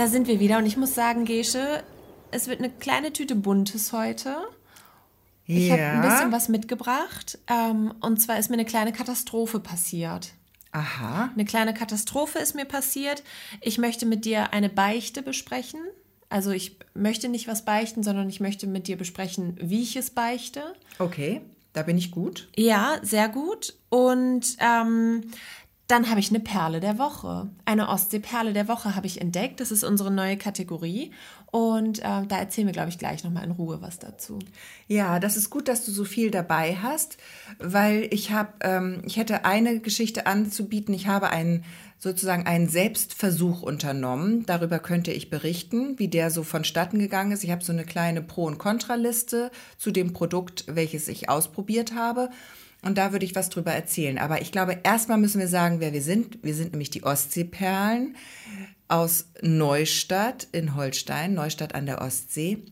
Da sind wir wieder und ich muss sagen, Gesche, es wird eine kleine Tüte Buntes heute. Ich Ja. habe ein bisschen was mitgebracht. Ähm, und zwar ist mir eine kleine Katastrophe passiert. Aha. Eine kleine Katastrophe ist mir passiert. Ich möchte mit dir eine Beichte besprechen. Also ich möchte nicht was beichten, sondern ich möchte mit dir besprechen, wie ich es beichte. Okay, da bin ich gut. Ja, sehr gut. Und ähm, dann habe ich eine Perle der Woche. Eine Ostseeperle der Woche habe ich entdeckt. Das ist unsere neue Kategorie. Und äh, da erzählen wir, glaube ich, gleich nochmal in Ruhe was dazu. Ja, das ist gut, dass du so viel dabei hast, weil ich habe, ähm, ich hätte eine Geschichte anzubieten. Ich habe einen sozusagen einen Selbstversuch unternommen. Darüber könnte ich berichten, wie der so vonstatten gegangen ist. Ich habe so eine kleine Pro- und Kontraliste zu dem Produkt, welches ich ausprobiert habe. Und da würde ich was drüber erzählen. Aber ich glaube, erstmal müssen wir sagen, wer wir sind. Wir sind nämlich die Ostseeperlen aus Neustadt in Holstein, Neustadt an der Ostsee.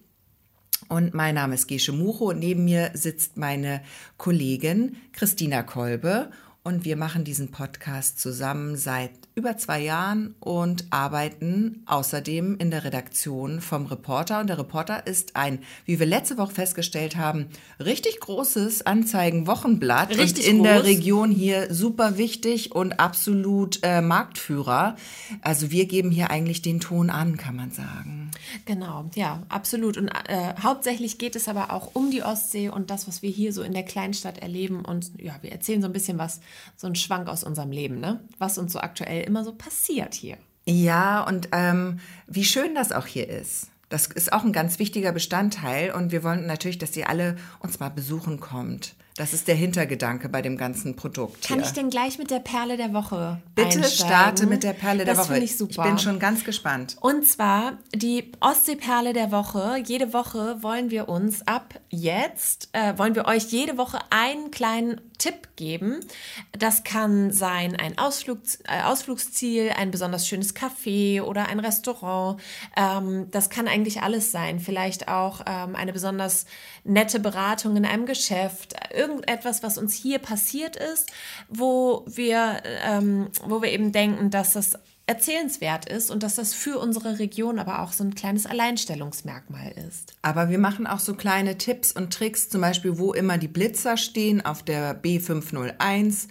Und mein Name ist Gesche Mucho und neben mir sitzt meine Kollegin Christina Kolbe. Und wir machen diesen Podcast zusammen seit über zwei Jahren und arbeiten außerdem in der Redaktion vom Reporter. Und der Reporter ist ein, wie wir letzte Woche festgestellt haben, richtig großes Anzeigenwochenblatt. Richtig und in der groß. Region hier super wichtig und absolut äh, Marktführer. Also wir geben hier eigentlich den Ton an, kann man sagen. Genau, ja, absolut. Und äh, hauptsächlich geht es aber auch um die Ostsee und das, was wir hier so in der Kleinstadt erleben. Und ja, wir erzählen so ein bisschen was, so ein Schwank aus unserem Leben, ne? Was uns so aktuell immer so passiert hier. Ja, und ähm, wie schön das auch hier ist. Das ist auch ein ganz wichtiger Bestandteil und wir wollen natürlich, dass ihr alle uns mal besuchen kommt. Das ist der Hintergedanke bei dem ganzen Produkt. Kann hier. ich denn gleich mit der Perle der Woche Bitte einsteigen? starte mit der Perle der das Woche. finde ich super. Ich bin schon ganz gespannt. Und zwar die Ostseeperle der Woche. Jede Woche wollen wir uns ab jetzt, äh, wollen wir euch jede Woche einen kleinen Tipp geben. Das kann sein ein Ausflug, äh, Ausflugsziel, ein besonders schönes Café oder ein Restaurant. Ähm, das kann eigentlich alles sein. Vielleicht auch ähm, eine besonders nette Beratung in einem Geschäft. Irgendetwas, was uns hier passiert ist, wo wir, ähm, wo wir eben denken, dass das erzählenswert ist und dass das für unsere Region aber auch so ein kleines Alleinstellungsmerkmal ist. Aber wir machen auch so kleine Tipps und Tricks, zum Beispiel, wo immer die Blitzer stehen auf der B501.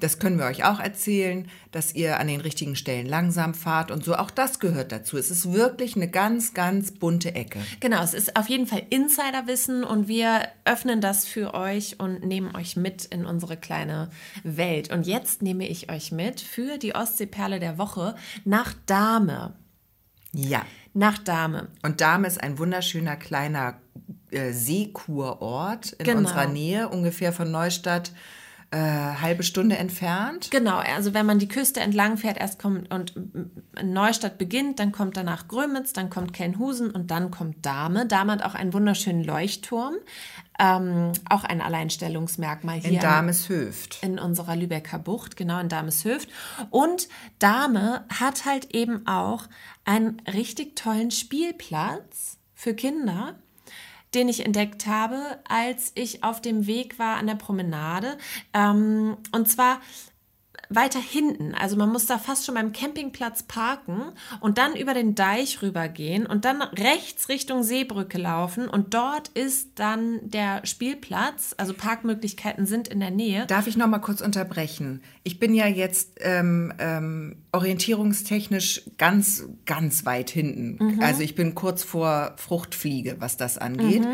Das können wir euch auch erzählen, dass ihr an den richtigen Stellen langsam fahrt und so. Auch das gehört dazu. Es ist wirklich eine ganz, ganz bunte Ecke. Genau, es ist auf jeden Fall Insiderwissen und wir öffnen das für euch und nehmen euch mit in unsere kleine Welt. Und jetzt nehme ich euch mit für die Ostseeperle der Woche nach Dahme. Ja. Nach Dahme. Und Dahme ist ein wunderschöner kleiner äh, Seekurort in Genau. unserer Nähe, ungefähr von Neustadt, äh, halbe Stunde entfernt. Genau, also wenn man die Küste entlang fährt, erst kommt und Neustadt beginnt, dann kommt danach Grömitz, dann kommt Kelnhusen und dann kommt Dahme. Dahme hat auch einen wunderschönen Leuchtturm, ähm, auch ein Alleinstellungsmerkmal hier In Dameshöft. in unserer Lübecker Bucht, genau in Dameshöft. Und Dahme hat halt eben auch einen richtig tollen Spielplatz für Kinder, den ich entdeckt habe, als ich auf dem Weg war an der Promenade. Ähm, und zwar weiter hinten. Also man muss da fast schon beim Campingplatz parken und dann über den Deich rübergehen und dann rechts Richtung Seebrücke laufen und dort ist dann der Spielplatz. Also Parkmöglichkeiten sind in der Nähe. Darf ich noch mal kurz unterbrechen? Ich bin ja jetzt ähm, ähm, orientierungstechnisch ganz, ganz weit hinten. Also ich bin kurz vor Fruchtfliege, was das angeht.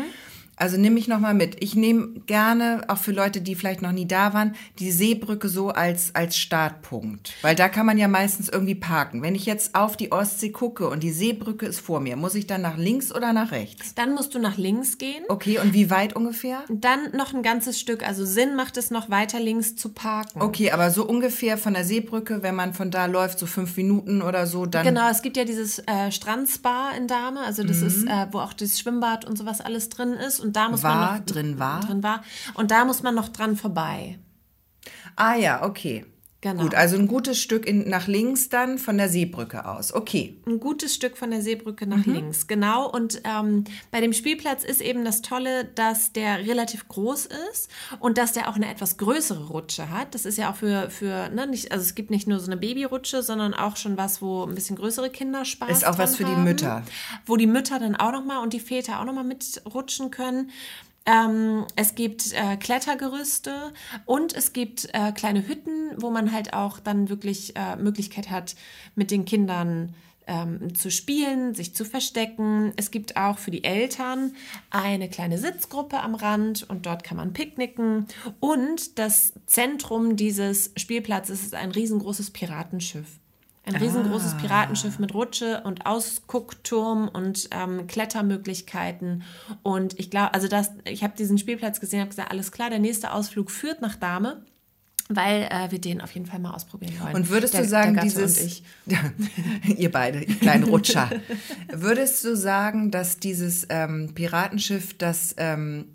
Also nimm mich noch mal mit. Ich nehme gerne, auch für Leute, die vielleicht noch nie da waren, die Seebrücke so als, als Startpunkt. Weil da kann man ja meistens irgendwie parken. Wenn ich jetzt auf die Ostsee gucke und die Seebrücke ist vor mir, muss ich dann nach links oder nach rechts? Dann musst du nach links gehen. Okay, und wie weit ungefähr? Dann noch ein ganzes Stück. Also Sinn macht es noch weiter links zu parken. Okay, aber so ungefähr von der Seebrücke, wenn man von da läuft, so fünf Minuten oder so, dann. Genau, es gibt ja dieses äh, Strandspa in Dahme, also das ist, Mhm. äh, wo auch das Schwimmbad und sowas alles drin ist. Und da muss War, man noch drin war. drin war. Und da muss man noch dran vorbei. Ah ja, okay. Genau. Gut, also ein gutes Stück in, nach links dann von der Seebrücke aus. Okay. Ein gutes Stück von der Seebrücke nach links, genau. Und ähm, bei dem Spielplatz ist eben das Tolle, dass der relativ groß ist und dass der auch eine etwas größere Rutsche hat. Das ist ja auch für, für ne, nicht, also es gibt nicht nur so eine Babyrutsche, sondern auch schon was, wo ein bisschen größere Kinder Spaß Ist auch was für die haben, Mütter. Wo die Mütter dann auch nochmal und die Väter auch nochmal mitrutschen können. Ähm, es gibt äh, Klettergerüste und es gibt äh, kleine Hütten, wo man halt auch dann wirklich äh, Möglichkeit hat, mit den Kindern ähm, zu spielen, sich zu verstecken. Es gibt auch für die Eltern eine kleine Sitzgruppe am Rand und dort kann man picknicken. Und das Zentrum dieses Spielplatzes ist ein riesengroßes Piratenschiff. Ein riesengroßes Ah. Piratenschiff mit Rutsche und Ausguckturm und ähm, Klettermöglichkeiten. Und ich glaube, also das, ich habe diesen Spielplatz gesehen, habe gesagt, alles klar, der nächste Ausflug führt nach Dahme, weil äh, wir den auf jeden Fall mal ausprobieren wollen. Und würdest Der- du sagen, dieses. und ich. ihr beide, ihr kleinen Rutscher. würdest du sagen, dass dieses ähm, Piratenschiff das ähm,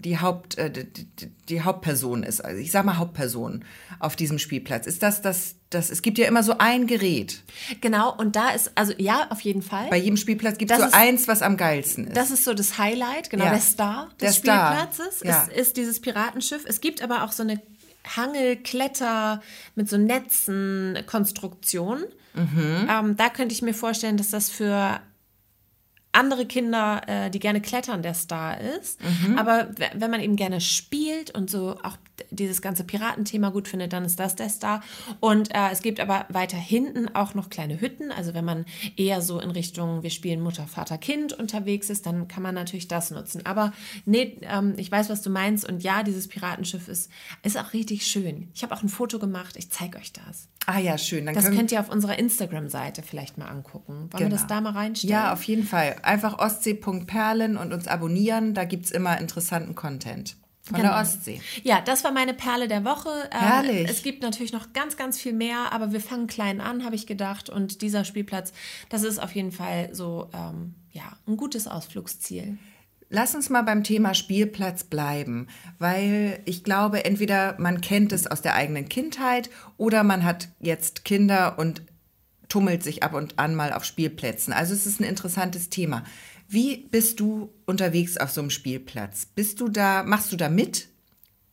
die, Haupt, äh, die, die- Hauptperson ist? Also ich sag mal Hauptperson auf diesem Spielplatz. Ist das das, das. Es gibt ja immer so ein Gerät. Genau, und da ist, also ja, auf jeden Fall. Bei jedem Spielplatz gibt es so ist- eins, was am geilsten ist. Das ist so das Highlight, genau, Ja. der Star des Der Star, Spielplatzes ja. ist, ist dieses Piratenschiff. Es gibt aber auch so eine Hangel-Kletter mit so Netzen-Konstruktion. Mhm. Ähm, da könnte ich mir vorstellen, dass das für andere Kinder, äh, die gerne klettern, der Star ist. Mhm. Aber wenn man eben gerne spielt und so auch dieses ganze Piratenthema gut findet, dann ist das der Star. Und äh, es gibt aber weiter hinten auch noch kleine Hütten. Also wenn man eher so in Richtung, wir spielen Mutter, Vater, Kind unterwegs ist, dann kann man natürlich das nutzen. Aber nee, ähm, ich weiß, was du meinst. Und ja, dieses Piratenschiff ist, ist auch richtig schön. Ich habe auch ein Foto gemacht. Ich zeige euch das. ah ja, schön. Dann Das könnt ihr auf unserer Instagram-Seite vielleicht mal angucken. Wollen wir das Genau. da mal reinstellen? Ja, auf jeden Fall. Einfach ostsee.perlen und uns abonnieren. Da gibt es immer interessanten Content. Von Genau. der Ostsee. Ja, das war meine Perle der Woche. Ähm, Herrlich. Es gibt natürlich noch ganz, ganz viel mehr, aber wir fangen klein an, habe ich gedacht. Und dieser Spielplatz, das ist auf jeden Fall so ähm, ja, ein gutes Ausflugsziel. Lass uns mal beim Thema Spielplatz bleiben, weil ich glaube, entweder man kennt es aus der eigenen Kindheit oder man hat jetzt Kinder und tummelt sich ab und an mal auf Spielplätzen. Also es ist ein interessantes Thema. Wie bist du unterwegs auf so einem Spielplatz? Bist du da, machst du da mit?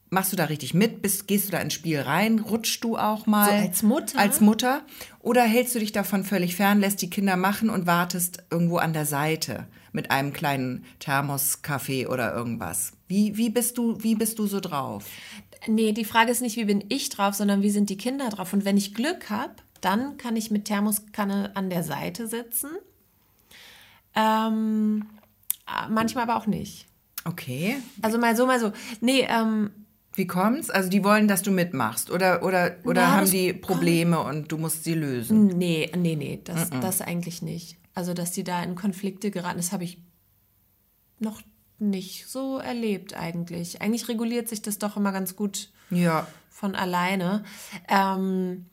Machst du da richtig mit? Bist, gehst du da ins Spiel rein? Rutschst du auch mal? So als Mutter? Als Mutter? Oder hältst du dich davon völlig fern, lässt die Kinder machen und wartest irgendwo an der Seite mit einem kleinen Thermoskaffee oder irgendwas? Wie, wie, bist du, wie bist du so drauf? Nee, die Frage ist nicht, wie bin ich drauf, sondern wie sind die Kinder drauf. Und wenn ich Glück habe, dann kann ich mit Thermoskanne an der Seite sitzen. Ähm, äh, manchmal aber auch nicht. Okay. Also mal so, mal so. Nee, ähm, Wie kommt's? Also die wollen, dass du mitmachst oder, oder, oder Na, haben die Probleme und du musst sie lösen? Nee, nee, nee, das, das eigentlich nicht. Also, dass die da in Konflikte geraten, das habe ich noch nicht so erlebt eigentlich. Eigentlich reguliert sich das doch immer ganz gut Ja. von alleine. Ähm,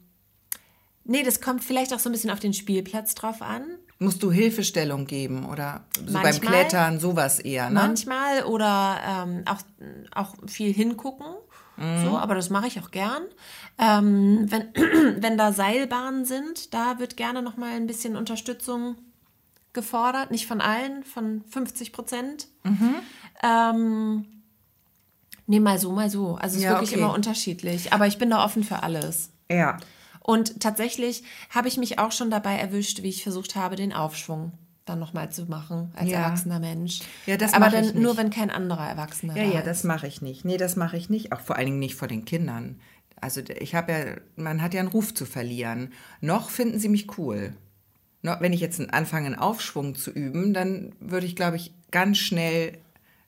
nee, das kommt vielleicht auch so ein bisschen auf den Spielplatz drauf an. Musst du Hilfestellung geben oder so beim Manchmal. Klettern, sowas eher, ne? Manchmal oder ähm, auch, auch viel hingucken. So, aber das mache ich auch gern. Ähm, wenn, wenn da Seilbahnen sind, da wird gerne noch mal ein bisschen Unterstützung gefordert. Nicht von allen, von 50 Prozent. Ähm, nee, mal so, mal so. Also es ist Ja, wirklich okay. immer unterschiedlich. Aber ich bin da offen für alles. Ja. Und tatsächlich habe ich mich auch schon dabei erwischt, wie ich versucht habe, den Aufschwung dann nochmal zu machen als Ja. erwachsener Mensch. Ja, das Aber dann nur, wenn kein anderer Erwachsener Ja, da ja, ist. das mache ich nicht. Nee, das mache ich nicht. Auch vor allen Dingen nicht vor den Kindern. Also ich habe ja, man hat ja einen Ruf zu verlieren. Noch finden sie mich cool. Noch, wenn ich jetzt anfange, einen Aufschwung zu üben, dann würde ich, glaube ich, ganz schnell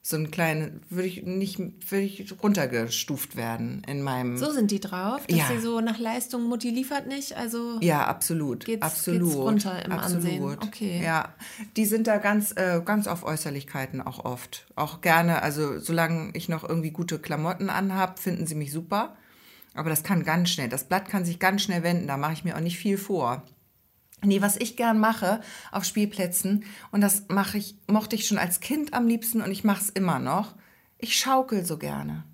so einen kleinen, würde ich nicht, würde ich runtergestuft werden in meinem. So sind die drauf, dass Ja. sie so nach Leistung, Mutti liefert nicht, also Ja, absolut. Geht's- absolut. geht's runter im absolut. Ansehen? Okay. Ja, die sind da ganz, äh, ganz auf Äußerlichkeiten auch oft. Auch gerne, also solange ich noch irgendwie gute Klamotten anhab, finden sie mich super. Aber das kann ganz schnell, das Blatt kann sich ganz schnell wenden, da mache ich mir auch nicht viel vor. Nee, was ich gern mache auf Spielplätzen, und das mache ich, mochte ich schon als Kind am liebsten und ich mache es immer noch, ich schaukel so gerne.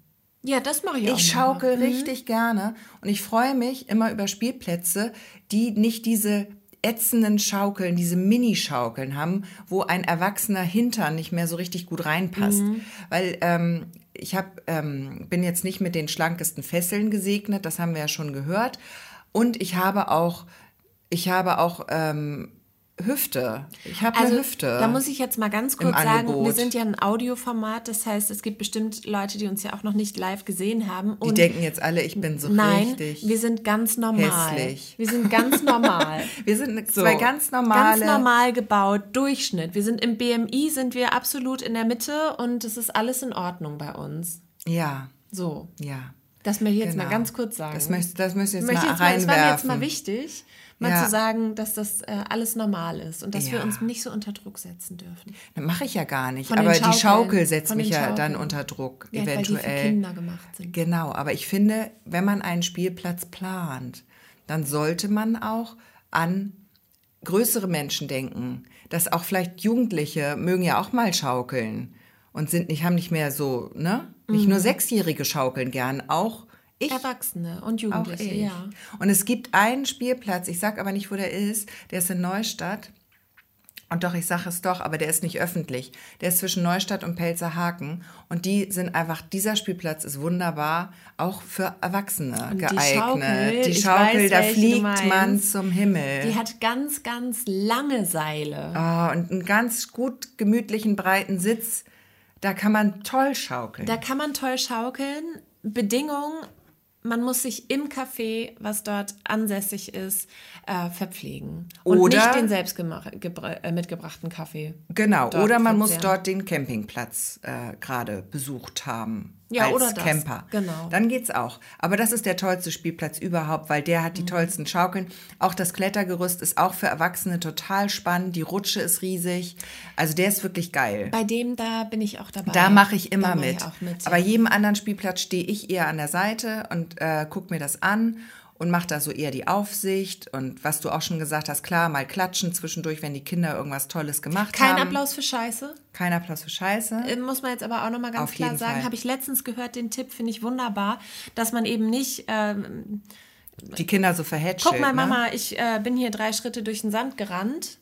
Ja, das mache ich auch. Ich schaukel richtig gerne und ich freue mich immer über Spielplätze, die nicht diese ätzenden Schaukeln, diese Mini-Schaukeln haben, wo ein erwachsener Hintern nicht mehr so richtig gut reinpasst. Weil ähm, ich hab, ähm, bin jetzt nicht mit den schlankesten Fesseln gesegnet, das haben wir ja schon gehört. Und ich habe auch, ich habe auch ähm, Hüfte. Ich habe eine Hüfte. Also, Da muss ich jetzt mal ganz kurz sagen, wir Angebot. sind ja ein Audioformat, das heißt, es gibt bestimmt Leute, die uns ja auch noch nicht live gesehen haben. die denken jetzt alle, ich bin so nein, richtig. wir sind ganz normal. hässlich. Wir sind ganz normal. Wir sind zwei ganz normale. Ganz normal gebaut, Durchschnitt. Wir sind im BMI, sind wir absolut in der Mitte und es ist alles in Ordnung bei uns. Ja, So, ja. das möchte ich jetzt mal Genau. ganz kurz sagen. Das möchtest, das müsst ihr jetzt möchte mal jetzt mal, es war mir jetzt reinwerfen. mal wichtig, mal Ja. zu sagen, dass das äh, alles normal ist und dass wir Ja. uns nicht so unter Druck setzen dürfen. Das mache ich ja gar nicht. Von aber die. Schaukel setzt mich ja dann unter Druck, Ja, weil die für eventuell. Kinder gemacht sind. Genau, aber ich finde, wenn man einen Spielplatz plant, dann sollte man auch an größere Menschen denken. Dass auch vielleicht Jugendliche mögen ja auch mal schaukeln und sind nicht, haben nicht mehr so, ne? Nicht Mhm. nur Sechsjährige schaukeln gern, auch ich. Erwachsene und Jugendliche, ich. ja. Und es gibt einen Spielplatz, ich sag aber nicht, wo der ist, der ist in Neustadt. Und doch, ich sage es doch, aber der ist nicht öffentlich. Der ist zwischen Neustadt und Pelzerhaken. Und die sind einfach, dieser Spielplatz ist wunderbar, auch für Erwachsene Und die geeignet. Schaukel, die Schaukel, weiß, da fliegt man zum Himmel. Die hat ganz, ganz lange Seile. oh, und einen ganz gut gemütlichen, breiten Sitz. Da kann man toll schaukeln. Da kann man toll schaukeln. Bedingung, man muss sich im Café, was dort ansässig ist, äh, verpflegen. Und Oder- nicht den selbst äh, mitgebrachten Kaffee. Genau, oder man muss verzehren. dort den Campingplatz äh, gerade besucht haben. Ja, als oder das, Camper. genau. Dann geht's auch. Aber das ist der tollste Spielplatz überhaupt, weil der Mhm. hat die tollsten Schaukeln. Auch das Klettergerüst ist auch für Erwachsene total spannend. Die Rutsche ist riesig. Also der ist wirklich geil. Bei dem da bin ich auch dabei. Da mache ich immer mach mit. Ich mit. Aber jedem anderen Spielplatz stehe ich eher an der Seite und äh, guck mir das an und mache da so eher die Aufsicht. Und was du auch schon gesagt hast, klar, mal klatschen zwischendurch, wenn die Kinder irgendwas Tolles gemacht Kein haben. Applaus für Scheiße. Kein Applaus für Scheiße. Äh, Muss man jetzt aber auch nochmal ganz Auf klar sagen, habe ich letztens gehört, den Tipp finde ich wunderbar, dass man eben nicht, ähm, die Kinder so verhätschelt. guck mal ne? Mama, ich äh, bin hier drei Schritte durch den Sand gerannt,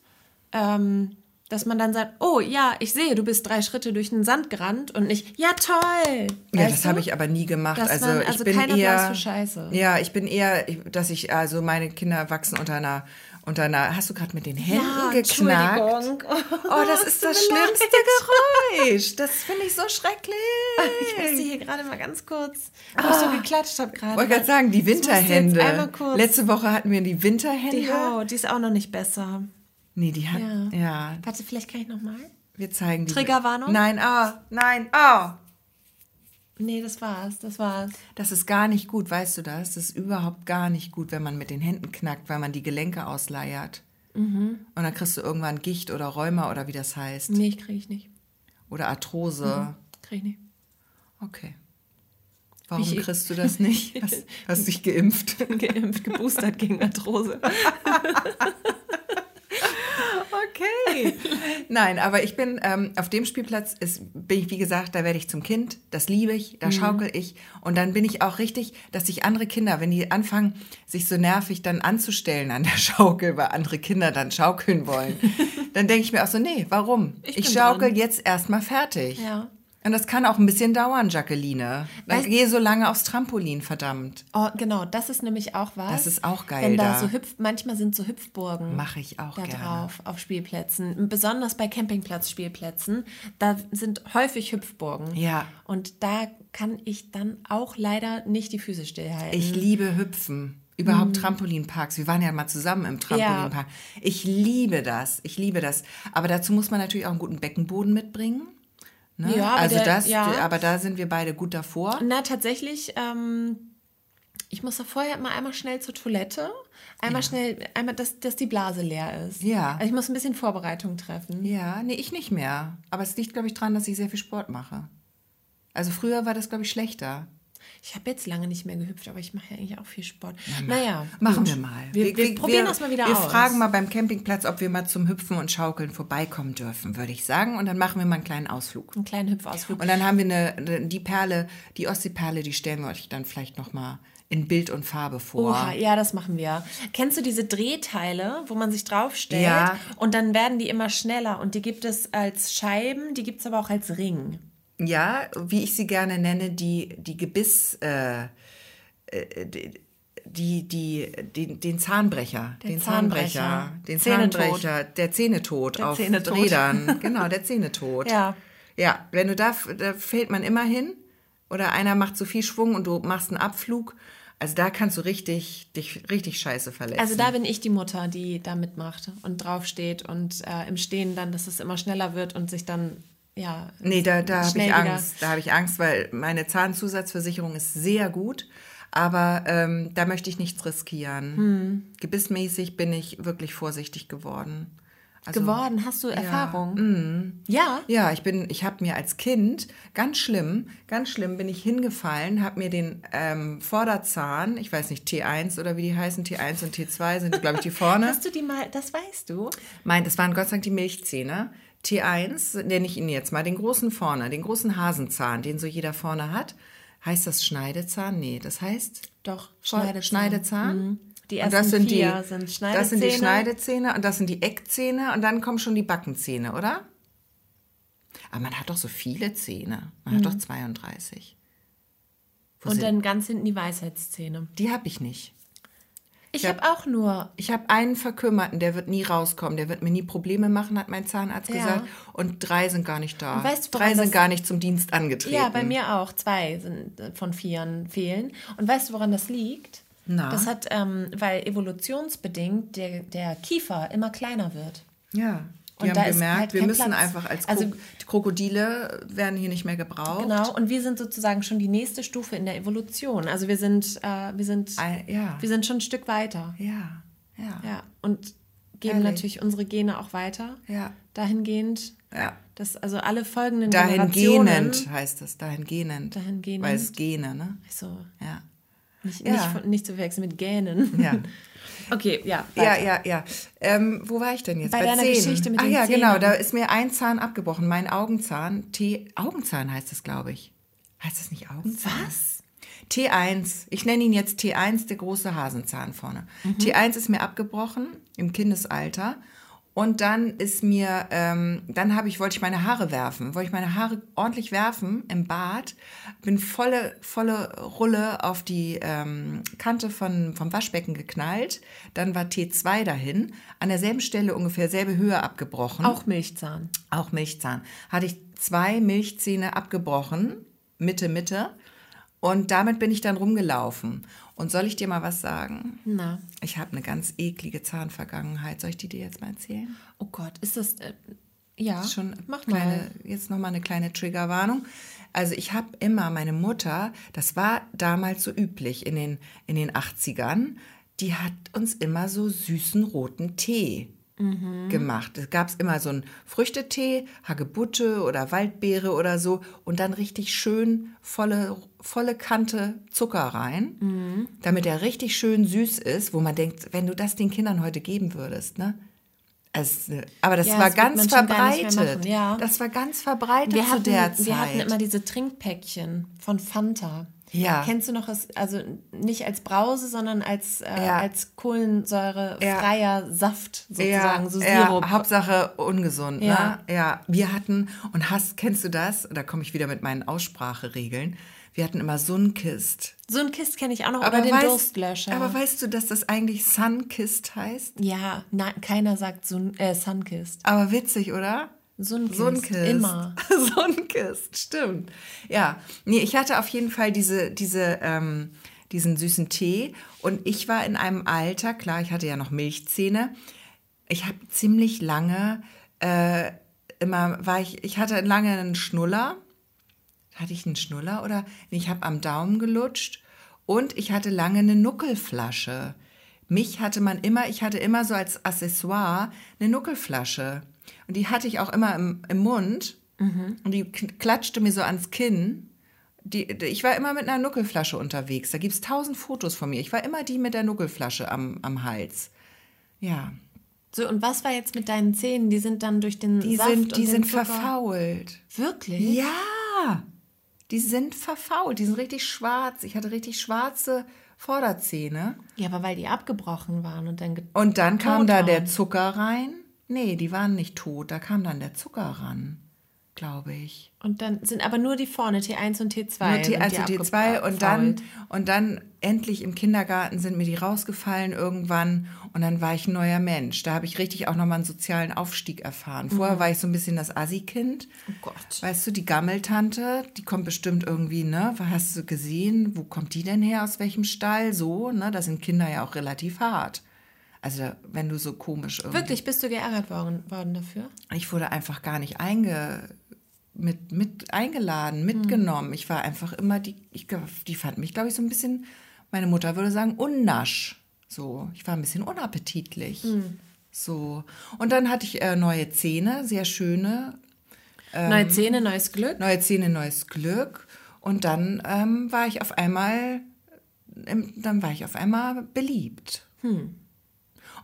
ähm, dass man dann sagt, oh ja, ich sehe, du bist drei Schritte durch den Sand gerannt und nicht, ja toll. Ja, das habe ich aber nie gemacht. Dass also man- ich also bin kein Applaus eher für Scheiße. Ja, ich bin eher, ich- dass ich also meine Kinder wachsen unter einer unter einer. Hast du gerade mit den Händen Ja, geknackt? Entschuldigung. Oh, das ist das schlimmste Geräusch. Das finde ich so schrecklich. Ich musste hier gerade mal ganz kurz, wo ich so geklatscht habe gerade. Ich wollte gerade sagen, die Winterhände. Letzte Woche hatten wir die Winterhände. Die Haut, die ist auch noch nicht besser. Nee, die hat. Ja. Ja. Warte, vielleicht kann ich noch mal. wir zeigen die. Triggerwarnung? Nein, ah, nein, ah. Nee, das war's, das war's. Das ist gar nicht gut, weißt du das? Das ist überhaupt gar nicht gut, wenn man mit den Händen knackt, weil man die Gelenke ausleiert. Mhm. Und dann kriegst du irgendwann Gicht oder Rheuma oder wie das heißt. Nee, kriege ich nicht. Oder Arthrose. Kriege ich nicht. Okay. Warum Ich- kriegst du das nicht? Hast, hast dich geimpft? Geimpft, geboostert gegen Arthrose. Okay. Nein, aber ich bin ähm, auf dem Spielplatz, ist, bin ich, wie gesagt, da werde ich zum Kind. Das liebe ich, Mhm. da schaukel ich. Und dann bin ich auch richtig, dass sich andere Kinder, wenn die anfangen, sich so nervig dann anzustellen an der Schaukel, weil andere Kinder dann schaukeln wollen, dann denke ich mir auch so, nee, warum? Ich Ich, schaukel dran. jetzt erstmal fertig. Ja. Und das kann auch ein bisschen dauern, Jacqueline. Weißt- gehe so lange aufs Trampolin, verdammt. Oh, genau, das ist nämlich auch was. Das ist auch geil Wenn da, da. so hüpft, manchmal sind so Hüpfburgen. Mache ich auch da gerne. drauf auf Spielplätzen. Besonders bei Campingplatzspielplätzen. Da sind häufig Hüpfburgen. Ja. Und da kann ich dann auch leider nicht die Füße stillhalten. Ich liebe Hüpfen. Überhaupt Trampolinparks. Wir waren ja mal zusammen im Trampolinpark. Ich liebe das. Ich liebe das. Aber dazu muss man natürlich auch einen guten Beckenboden mitbringen. Ne? Ja, aber also der- das, ja. aber da sind wir beide gut davor. Na, tatsächlich, ähm, ich muss da vorher mal einmal schnell zur Toilette. Einmal schnell, einmal, dass, dass die Blase leer ist. Ja. Also ich muss ein bisschen Vorbereitung treffen. Ja, nee, ich nicht mehr. Aber es liegt, glaube ich, dran, dass ich sehr viel Sport mache. Also früher war das, glaube ich, schlechter. Ich habe jetzt lange nicht mehr gehüpft, aber ich mache ja eigentlich auch viel Sport. naja, Machen gut. wir mal. Wir, wir, probieren das mal wieder wir aus. Wir fragen mal beim Campingplatz, ob wir mal zum Hüpfen und Schaukeln vorbeikommen dürfen, würde ich sagen. Und dann machen wir mal einen kleinen Ausflug. Einen kleinen Hüpfausflug. Und dann haben wir eine, die Perle, die Ostseeperle, die stellen wir euch dann vielleicht noch mal in Bild und Farbe vor. Oha, ja, das machen wir. Kennst du diese Drehteile, wo man sich draufstellt Ja. und dann werden die immer schneller und die gibt es als Scheiben, die gibt es aber auch als Ring. Ja, wie ich sie gerne nenne, die, die Gebiss, äh, äh, die, die, die, den, den Zahnbrecher. Der den Zahnbrecher. Zahnbrecher. Den Zähnetod. Zahnbrecher. Der Zähnetod Der auf Zähnetod. Rädern. Genau, der Zähnetod. Ja. Ja, wenn du da, da fällt man immer hin oder einer macht zu viel Schwung und du machst einen Abflug. Also da kannst du richtig, dich richtig scheiße verletzen. Also da bin ich die Mutter, die da mitmacht und draufsteht und äh, im Stehen dann, dass es immer schneller wird und sich dann, ja. Nee, da, da habe ich Angst. Da habe ich Angst, weil meine Zahnzusatzversicherung ist sehr gut. Aber ähm, da möchte ich nichts riskieren. Hm. Gebissmäßig bin ich wirklich vorsichtig geworden. Also, Geworden, hast du Erfahrung? Ja. Ja, ich bin, ich habe mir als Kind ganz schlimm, ganz schlimm bin ich hingefallen, habe mir den ähm, Vorderzahn, ich weiß nicht T1 oder wie die heißen, T1 und T2 sind, glaube ich, die vorne. Hast du die mal, das weißt du? Mein, das waren Gott sei Dank die Milchzähne. T1 nenne ich ihn jetzt mal, den großen vorne, den großen Hasenzahn, den so jeder vorne hat. Heißt das Schneidezahn? Nee, das heißt Doch, Schneidezahn. Schneidezahn. Mhm. Die Und ersten das sind vier die, sind Das sind die Schneidezähne. Schneidezähne und das sind die Eckzähne und dann kommen schon die Backenzähne, oder? Aber man hat doch so viele Zähne. Man hat doch 32. Wo Und sind- dann ganz hinten die Weisheitszähne. die habe ich nicht. Ich Ich habe auch nur Ich habe einen verkümmerten, der wird nie rauskommen, der wird mir nie Probleme machen, hat mein Zahnarzt Ja. gesagt. Und drei sind gar nicht da. Und weißt du, drei sind gar nicht zum Dienst angetreten. Ja, bei mir auch. Zwei sind äh, von vieren fehlen. Und weißt du, woran das liegt? Na? Das hat, ähm, weil evolutionsbedingt der, der Kiefer immer kleiner wird. Ja. Die Und haben gemerkt, halt wir müssen Platz. einfach als Also- Kro die Krokodile werden hier nicht mehr gebraucht. Genau. Und wir sind sozusagen schon die nächste Stufe in der Evolution. Also wir sind, äh, wir sind, Ein- ja. wir sind schon ein Stück weiter. Ja, ja, Ja. Und geben Ehrlich. natürlich unsere Gene auch weiter. ja, Dahingehend, ja. dass also alle folgenden Generationen. Dahingehnend heißt das, dahingehnend. Dahingehnend. Weil es Gene, ne? So, Ja. Nicht, Ja. nicht, nicht zu verwechseln mit Gähnen. Ja. Okay, ja. Ja, weiter. ja, ja. Ähm, wo war ich denn jetzt? Bei deiner Zähnen. Geschichte mit Ach den ja, Zähnen. genau. Da ist mir ein Zahn abgebrochen. Mein Augenzahn. T. Augenzahn heißt es, glaube ich. Heißt das nicht Augenzahn? Was? T1. Ich nenne ihn jetzt T1, der große Hasenzahn vorne. Mhm. T1 ist mir abgebrochen im Kindesalter. Und dann ist mir, ähm, dann habe ich, wollte ich meine Haare werfen, wollte ich meine Haare ordentlich werfen im Bad, bin volle, volle Rulle auf die ähm, Kante von, vom Waschbecken geknallt. Dann war T2 dahin, an derselben Stelle ungefähr selbe Höhe abgebrochen Auch Milchzahn. auch Milchzahn, hatte ich zwei Milchzähne abgebrochen, Mitte, Mitte. Und damit bin ich dann rumgelaufen. Und soll ich dir mal was sagen? Na. Ich habe eine ganz eklige Zahnvergangenheit. Soll ich die dir jetzt mal erzählen? Oh Gott, ist das. Äh, ja, Schon mach kleine, mal. jetzt noch mal eine kleine Triggerwarnung. Also ich habe immer meine Mutter, das war damals so üblich in den in den 80ern, die hat uns immer so süßen roten Tee Mhm. gemacht. Es gab immer so einen Früchtetee, Hagebutte oder Waldbeere oder so und dann richtig schön volle volle Kante Zucker rein, Mhm. damit er richtig schön süß ist, wo man denkt, wenn du das den Kindern heute geben würdest, ne? Es, aber das Ja, war das ganz verbreitet. ja. Das war ganz verbreitet Wir zu hatten, der Zeit. wir hatten immer diese Trinkpäckchen von Fanta. Ja. Kennst du noch also nicht als Brause, sondern als, äh, Ja. als kohlensäurefreier Saft sozusagen, so ja, Sirup. Hauptsache ungesund, Ja. ne? Ja, wir hatten, und hast, kennst du das? Da komme ich wieder mit meinen Ausspracheregeln. Wir hatten immer Sunkist. so ein Kist kenne ich auch noch, aber den weißt, Durstlöscher. aber weißt du, dass das eigentlich Sunkist heißt? ja, nein, keiner sagt Sun, äh, Sunkist. Aber witzig, oder? Sunkist. Sunkist. Immer. Sunkist, stimmt. Ja, nee, ich hatte auf jeden Fall diese, diese, ähm, diesen süßen Tee und ich war in einem Alter, klar, ich hatte ja noch Milchzähne. Ich habe ziemlich lange äh, immer, war ich, ich hatte lange einen Schnuller. Hatte ich einen Schnuller oder? Nee, ich habe am Daumen gelutscht und ich hatte lange eine Nuckelflasche. Mich hatte man immer, ich hatte immer so als Accessoire eine Nuckelflasche. Und die hatte ich auch immer im, im Mund. Und die klatschte mir so ans Kinn. Die, ich war immer mit einer Nuckelflasche unterwegs. Da gibt es tausend Fotos von mir. Ich war immer die mit der Nuckelflasche am, am Hals. Ja. So, und was war jetzt mit deinen Zähnen? Die sind dann durch den Die Saft sind, und die den sind Zucker- verfault. Wirklich? Ja, die sind verfault. Die sind richtig schwarz. Ich hatte richtig schwarze Vorderzähne. Ja, aber weil die abgebrochen waren und dann. Und dann kam da der waren. Zucker rein. Nee, die waren nicht tot. Da kam dann der Zucker ran, glaube ich. Und dann sind aber nur die vorne, T1 und T2. Nur T1 sind und die T2 und dann, und dann endlich im Kindergarten sind mir die rausgefallen irgendwann und dann war ich ein neuer Mensch. Da habe ich richtig auch nochmal einen sozialen Aufstieg erfahren. Vorher war ich so ein bisschen das Assi-Kind. Oh Gott. Weißt du, die Gammeltante, die kommt bestimmt irgendwie, ne? Hast du gesehen, wo kommt die denn her, aus welchem Stall? So, ne? Da sind Kinder ja auch relativ hart. Also, wenn du so komisch irgendwie. Wirklich, bist du geärgert worden, worden dafür? Ich wurde einfach gar nicht einge, mit, mit eingeladen, mitgenommen. Ich war einfach immer die, ich, die fand mich, glaube ich, so ein bisschen, meine Mutter würde sagen, unnasch. So, ich war ein bisschen unappetitlich. So. Und dann hatte ich äh, neue Zähne, sehr schöne, Ähm. Neue Zähne, neues Glück. neue Zähne, neues Glück. Und dann ähm, war ich auf einmal, dann war ich auf einmal beliebt.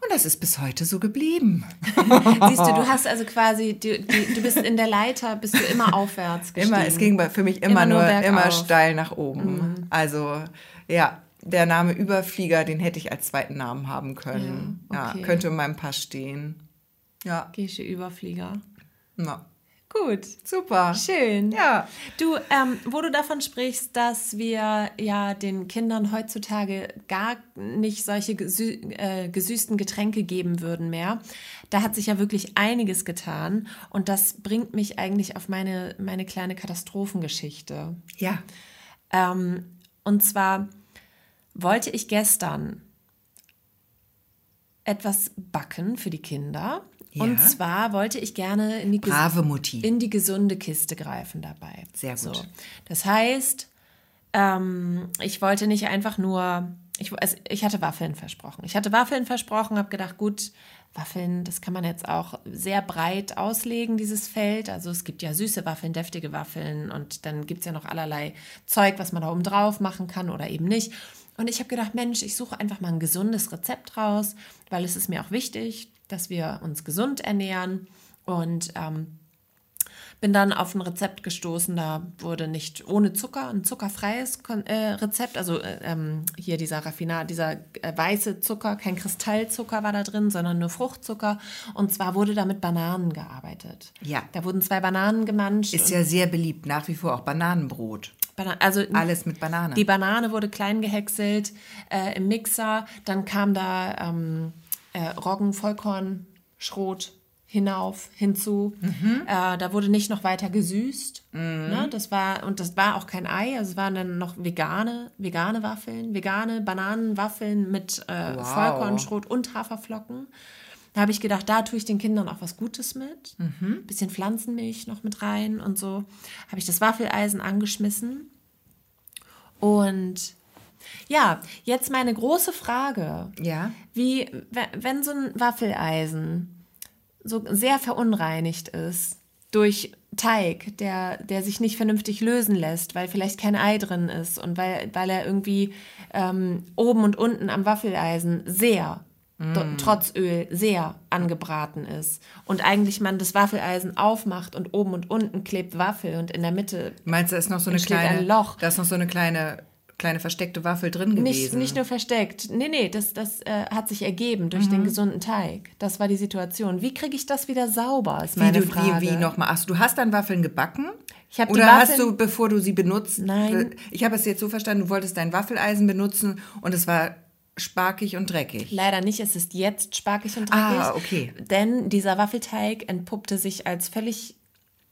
Und das ist bis heute so geblieben. Siehst du, du hast also quasi, du, du, bist in der Leiter, bist du immer aufwärts gestiegen. Immer, es ging für mich immer, Immer nur nur, immer steil nach oben. Also ja, der Name Überflieger, den hätte ich als zweiten Namen haben können. Ja, Ja, okay. könnte in meinem Pass stehen. Ja, Gesche Überflieger. ja. Gut. super. Schön. Ja. Du, ähm, wo du davon sprichst, dass wir ja den Kindern heutzutage gar nicht solche gesü äh, gesüßten Getränke geben würden mehr, da hat sich ja wirklich einiges getan. Und das bringt mich eigentlich auf meine, meine kleine Katastrophengeschichte. Ja. Ähm, und zwar wollte ich gestern etwas backen für die Kinder. Ja. Und zwar wollte ich gerne in die, in die gesunde Kiste greifen dabei. Sehr gut. So. Das heißt, ähm, ich wollte nicht einfach nur, ich, also ich hatte Waffeln versprochen. Ich hatte Waffeln versprochen, habe gedacht, gut, Waffeln, das kann man jetzt auch sehr breit auslegen, dieses Feld. Also es gibt ja süße Waffeln, deftige Waffeln und dann gibt es ja noch allerlei Zeug, was man da oben drauf machen kann oder eben nicht. Und ich habe gedacht, Mensch, ich suche einfach mal ein gesundes Rezept raus, weil es ist mir auch wichtig, dass wir uns gesund ernähren. Und ähm, bin dann auf ein Rezept gestoßen, da wurde nicht ohne Zucker, ein zuckerfreies äh, Rezept, also äh, ähm, hier dieser Raffinat, dieser äh, weiße Zucker, kein Kristallzucker war da drin, sondern nur Fruchtzucker. Und zwar wurde da mit Bananen gearbeitet. Ja. Da wurden zwei Bananen gemanscht. Ist ja sehr beliebt, nach wie vor auch Bananenbrot. Bana also Alles mit Banane. die Banane wurde klein gehäckselt im Mixer. Dann kam da ähm, äh, Roggen, Vollkorn, Schrot hinauf, hinzu. Mhm. Äh, da wurde nicht noch weiter gesüßt. Ne? Das war, und das war auch kein Ei, also es waren dann noch vegane, vegane Waffeln, vegane Bananenwaffeln mit äh, Wow. Vollkornschrot und Haferflocken. Da habe ich gedacht, da tue ich den Kindern auch was Gutes mit. Mhm. Bisschen Pflanzenmilch noch mit rein und so. Habe ich das Waffeleisen angeschmissen. Und ja, jetzt meine große Frage. Ja. Wie, we- wenn so ein Waffeleisen so sehr verunreinigt ist durch Teig, der, der sich nicht vernünftig lösen lässt, weil vielleicht kein Ei drin ist und weil, weil er irgendwie ähm, oben und unten am Waffeleisen sehr, do- trotz Öl, sehr angebraten ist und eigentlich man das Waffeleisen aufmacht und oben und unten klebt Waffel und in der Mitte Meinst du, ist noch so eine kleine, ein Loch. da ist noch so eine kleine, kleine versteckte Waffel drin Nicht, gewesen? nicht nur versteckt. Nee, nee, das, das äh, hat sich ergeben durch Mhm. den gesunden Teig. Das war die Situation. Wie kriege ich das wieder sauber, ist Wie, meine du, Frage. wie, wie nochmal? Ach, du hast dann Waffeln gebacken? Ich hab die Oder hast Waffeln- du, bevor du sie benutzt, Nein. ich habe es jetzt so verstanden, du wolltest dein Waffeleisen benutzen und es war sparkig und dreckig. Leider nicht, es ist jetzt sparkig und dreckig. Ah, okay. Denn dieser Waffelteig entpuppte sich als völlig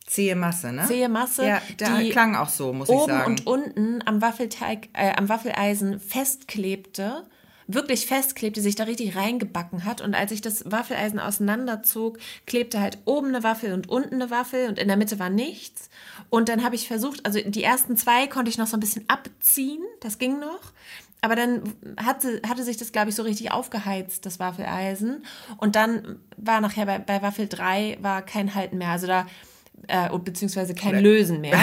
Zähe Masse, ne? zähe Masse, Ja, da die klang auch so, muss ich oben sagen. und unten am Waffelteig, äh, am Waffeleisen festklebte, wirklich festklebte, sich da richtig reingebacken hat. Und als ich das Waffeleisen auseinanderzog, klebte halt oben eine Waffel und unten eine Waffel und in der Mitte war nichts. Und dann habe ich versucht, also die ersten zwei konnte ich noch so ein bisschen abziehen, das ging noch. Aber dann hatte, hatte sich das, glaube ich, so richtig aufgeheizt, das Waffeleisen. Und dann war nachher bei, bei Waffel 3 war kein Halten mehr. Also da äh, beziehungsweise kein Lösen mehr.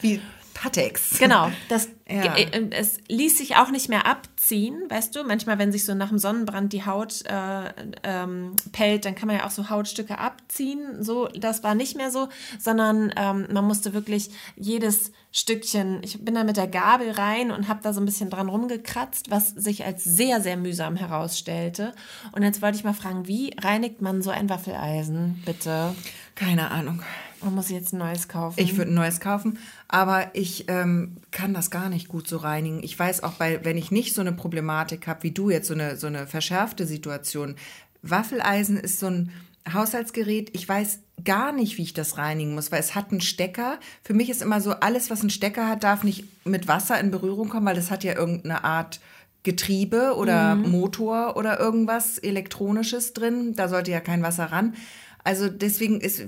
wie Patex. Genau, das, ja. Äh, es ließ sich auch nicht mehr abziehen, weißt du. Manchmal, wenn sich so nach dem Sonnenbrand die Haut äh, ähm, pellt, dann kann man ja auch so Hautstücke abziehen. So, das war nicht mehr so, sondern ähm, man musste wirklich jedes Stückchen, ich bin da mit der Gabel rein und habe da so ein bisschen dran rumgekratzt, was sich als sehr, sehr mühsam herausstellte. Und jetzt wollte ich mal fragen, wie reinigt man so ein Waffeleisen, bitte? Keine Ahnung. Man muss jetzt ein neues kaufen. Ich würde ein neues kaufen, aber ich ähm, kann das gar nicht gut so reinigen. Ich weiß auch, bei, wenn ich nicht so eine Problematik habe wie du jetzt, so eine, so eine verschärfte Situation. Waffeleisen ist so ein Haushaltsgerät. Ich weiß gar nicht, wie ich das reinigen muss, weil es hat einen Stecker. Für mich ist immer so, alles, was einen Stecker hat, darf nicht mit Wasser in Berührung kommen, weil das hat ja irgendeine Art Getriebe oder mhm. Motor oder irgendwas Elektronisches drin. Da sollte ja kein Wasser ran. Also deswegen ist,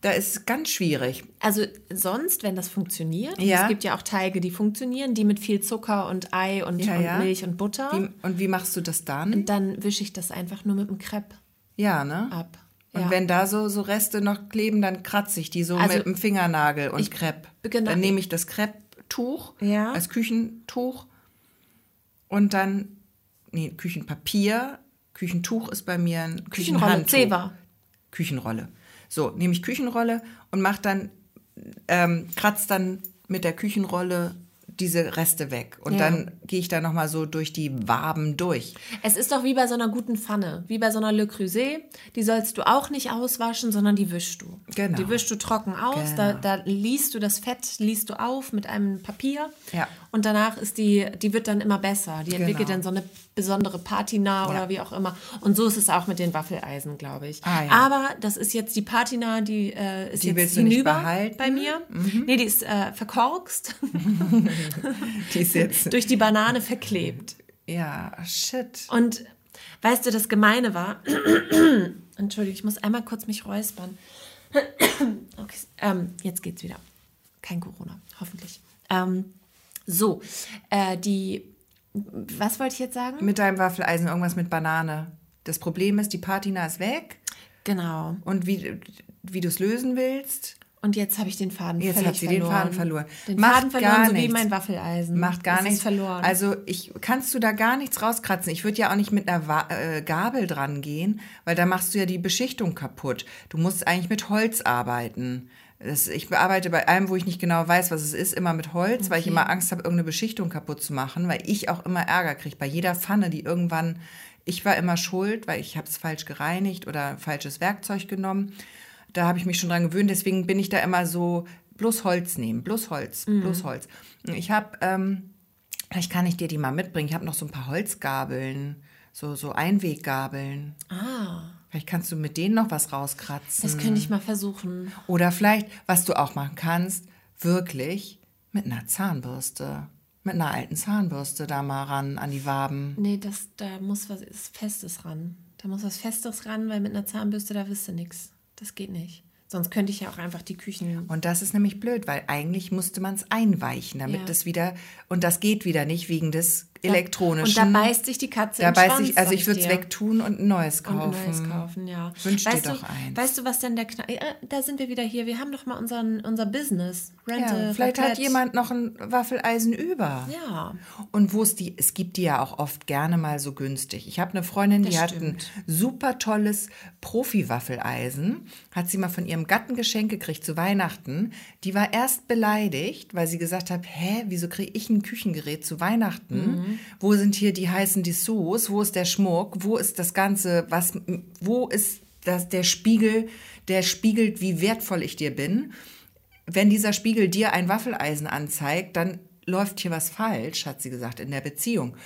da ist ganz schwierig. Also sonst, wenn das funktioniert, ja. es gibt ja auch Teige, die funktionieren, die mit viel Zucker und Ei und, ja, ja. und Milch und Butter. Wie, und wie machst du das dann? Und dann wische ich das einfach nur mit dem Crepe ja, ne? ab. Und wenn da so, so Reste noch kleben, dann kratze ich die so also, mit dem Fingernagel und ich, Crepe. Genau. Dann nehme ich das Crepe-Tuch als Küchentuch und dann, nee, Küchenpapier. Küchentuch ist bei mir ein Küchenrolle, Zewa. Küchenrolle. So, nehme ich Küchenrolle und mache dann, ähm, kratzt dann mit der Küchenrolle diese Reste weg. Und ja. dann gehe ich da nochmal so durch die Waben durch. Es ist doch wie bei so einer guten Pfanne, wie bei so einer Le Creuset. Die sollst du auch nicht auswaschen, sondern die wischst du. Genau. Die wischst du trocken aus. Genau. Da, da liest du das Fett, liest du auf mit einem Papier. Ja. Und danach ist die, die wird dann immer besser. Die entwickelt genau. dann so eine besondere Patina ja. oder wie auch immer. Und so ist es auch mit den Waffeleisen, glaube ich. Ah, ja. Aber das ist jetzt die Patina, die äh, ist die jetzt hinüber bei mir. Mhm. Nee, die ist äh, verkorkst. die ist jetzt durch die Banane verklebt. Ja, shit. Und weißt du, das Gemeine war, Entschuldigung, ich muss einmal kurz mich räuspern. okay, ähm, jetzt geht's wieder. Kein Corona, hoffentlich. Ähm, so, äh, die was wollte ich jetzt sagen? Mit deinem Waffeleisen irgendwas mit Banane. Das Problem ist, die Patina ist weg. Genau. Und wie, wie du es lösen willst. Und jetzt habe ich den Faden jetzt hat sie verloren. den Faden verloren. Den Macht Faden verloren, so wie mein Waffeleisen. Macht gar das nichts. verloren. Also ich kannst du da gar nichts rauskratzen. Ich würde ja auch nicht mit einer Wa äh, Gabel dran gehen, weil da machst du ja die Beschichtung kaputt. Du musst eigentlich mit Holz arbeiten. Das, ich bearbeite bei allem, wo ich nicht genau weiß, was es ist, immer mit Holz, okay. weil ich immer Angst habe, irgendeine Beschichtung kaputt zu machen, weil ich auch immer Ärger kriege. Bei jeder Pfanne, die irgendwann, ich war immer schuld, weil ich habe es falsch gereinigt oder falsches Werkzeug genommen. Da habe ich mich schon dran gewöhnt, deswegen bin ich da immer so, bloß Holz nehmen, bloß Holz, mhm. bloß Holz. Ich habe, ähm, vielleicht kann ich dir die mal mitbringen, ich habe noch so ein paar Holzgabeln, so, so Einweggabeln. Ah. Vielleicht kannst du mit denen noch was rauskratzen. Das könnte ich mal versuchen. Oder vielleicht, was du auch machen kannst, wirklich mit einer Zahnbürste. Mit einer alten Zahnbürste da mal ran an die Waben. Nee, das, da muss was Festes ran. Da muss was Festes ran, weil mit einer Zahnbürste, da wirst du nichts. Das geht nicht. Sonst könnte ich ja auch einfach die Küchen. Und das ist nämlich blöd, weil eigentlich musste man es einweichen, damit ja. das wieder. Und das geht wieder nicht wegen des elektronischen. Und da beißt sich die Katze da beißt sich, Also ich würde es wegtun und ein neues kaufen. Und ein neues kaufen, ja. Wünsch dir doch eins. Weißt du, was denn der Knall... Ja, da sind wir wieder hier. Wir haben doch mal unseren, unser Business. Rente, ja, vielleicht Verplätz. hat jemand noch ein Waffeleisen über. Ja. Und wo es die... Es gibt die ja auch oft gerne mal so günstig. Ich habe eine Freundin, das die stimmt. hat ein super tolles Profi-Waffeleisen. Hat sie mal von ihrem Gatten geschenkt gekriegt zu Weihnachten. Die war erst beleidigt, weil sie gesagt hat, hä, wieso kriege ich ein Küchengerät zu Weihnachten? Mhm. Wo sind hier die heißen Dessous? Wo ist der Schmuck? Wo ist das Ganze? Was, wo ist das, der Spiegel, der spiegelt, wie wertvoll ich dir bin? Wenn dieser Spiegel dir ein Waffeleisen anzeigt, dann läuft hier was falsch, hat sie gesagt, in der Beziehung.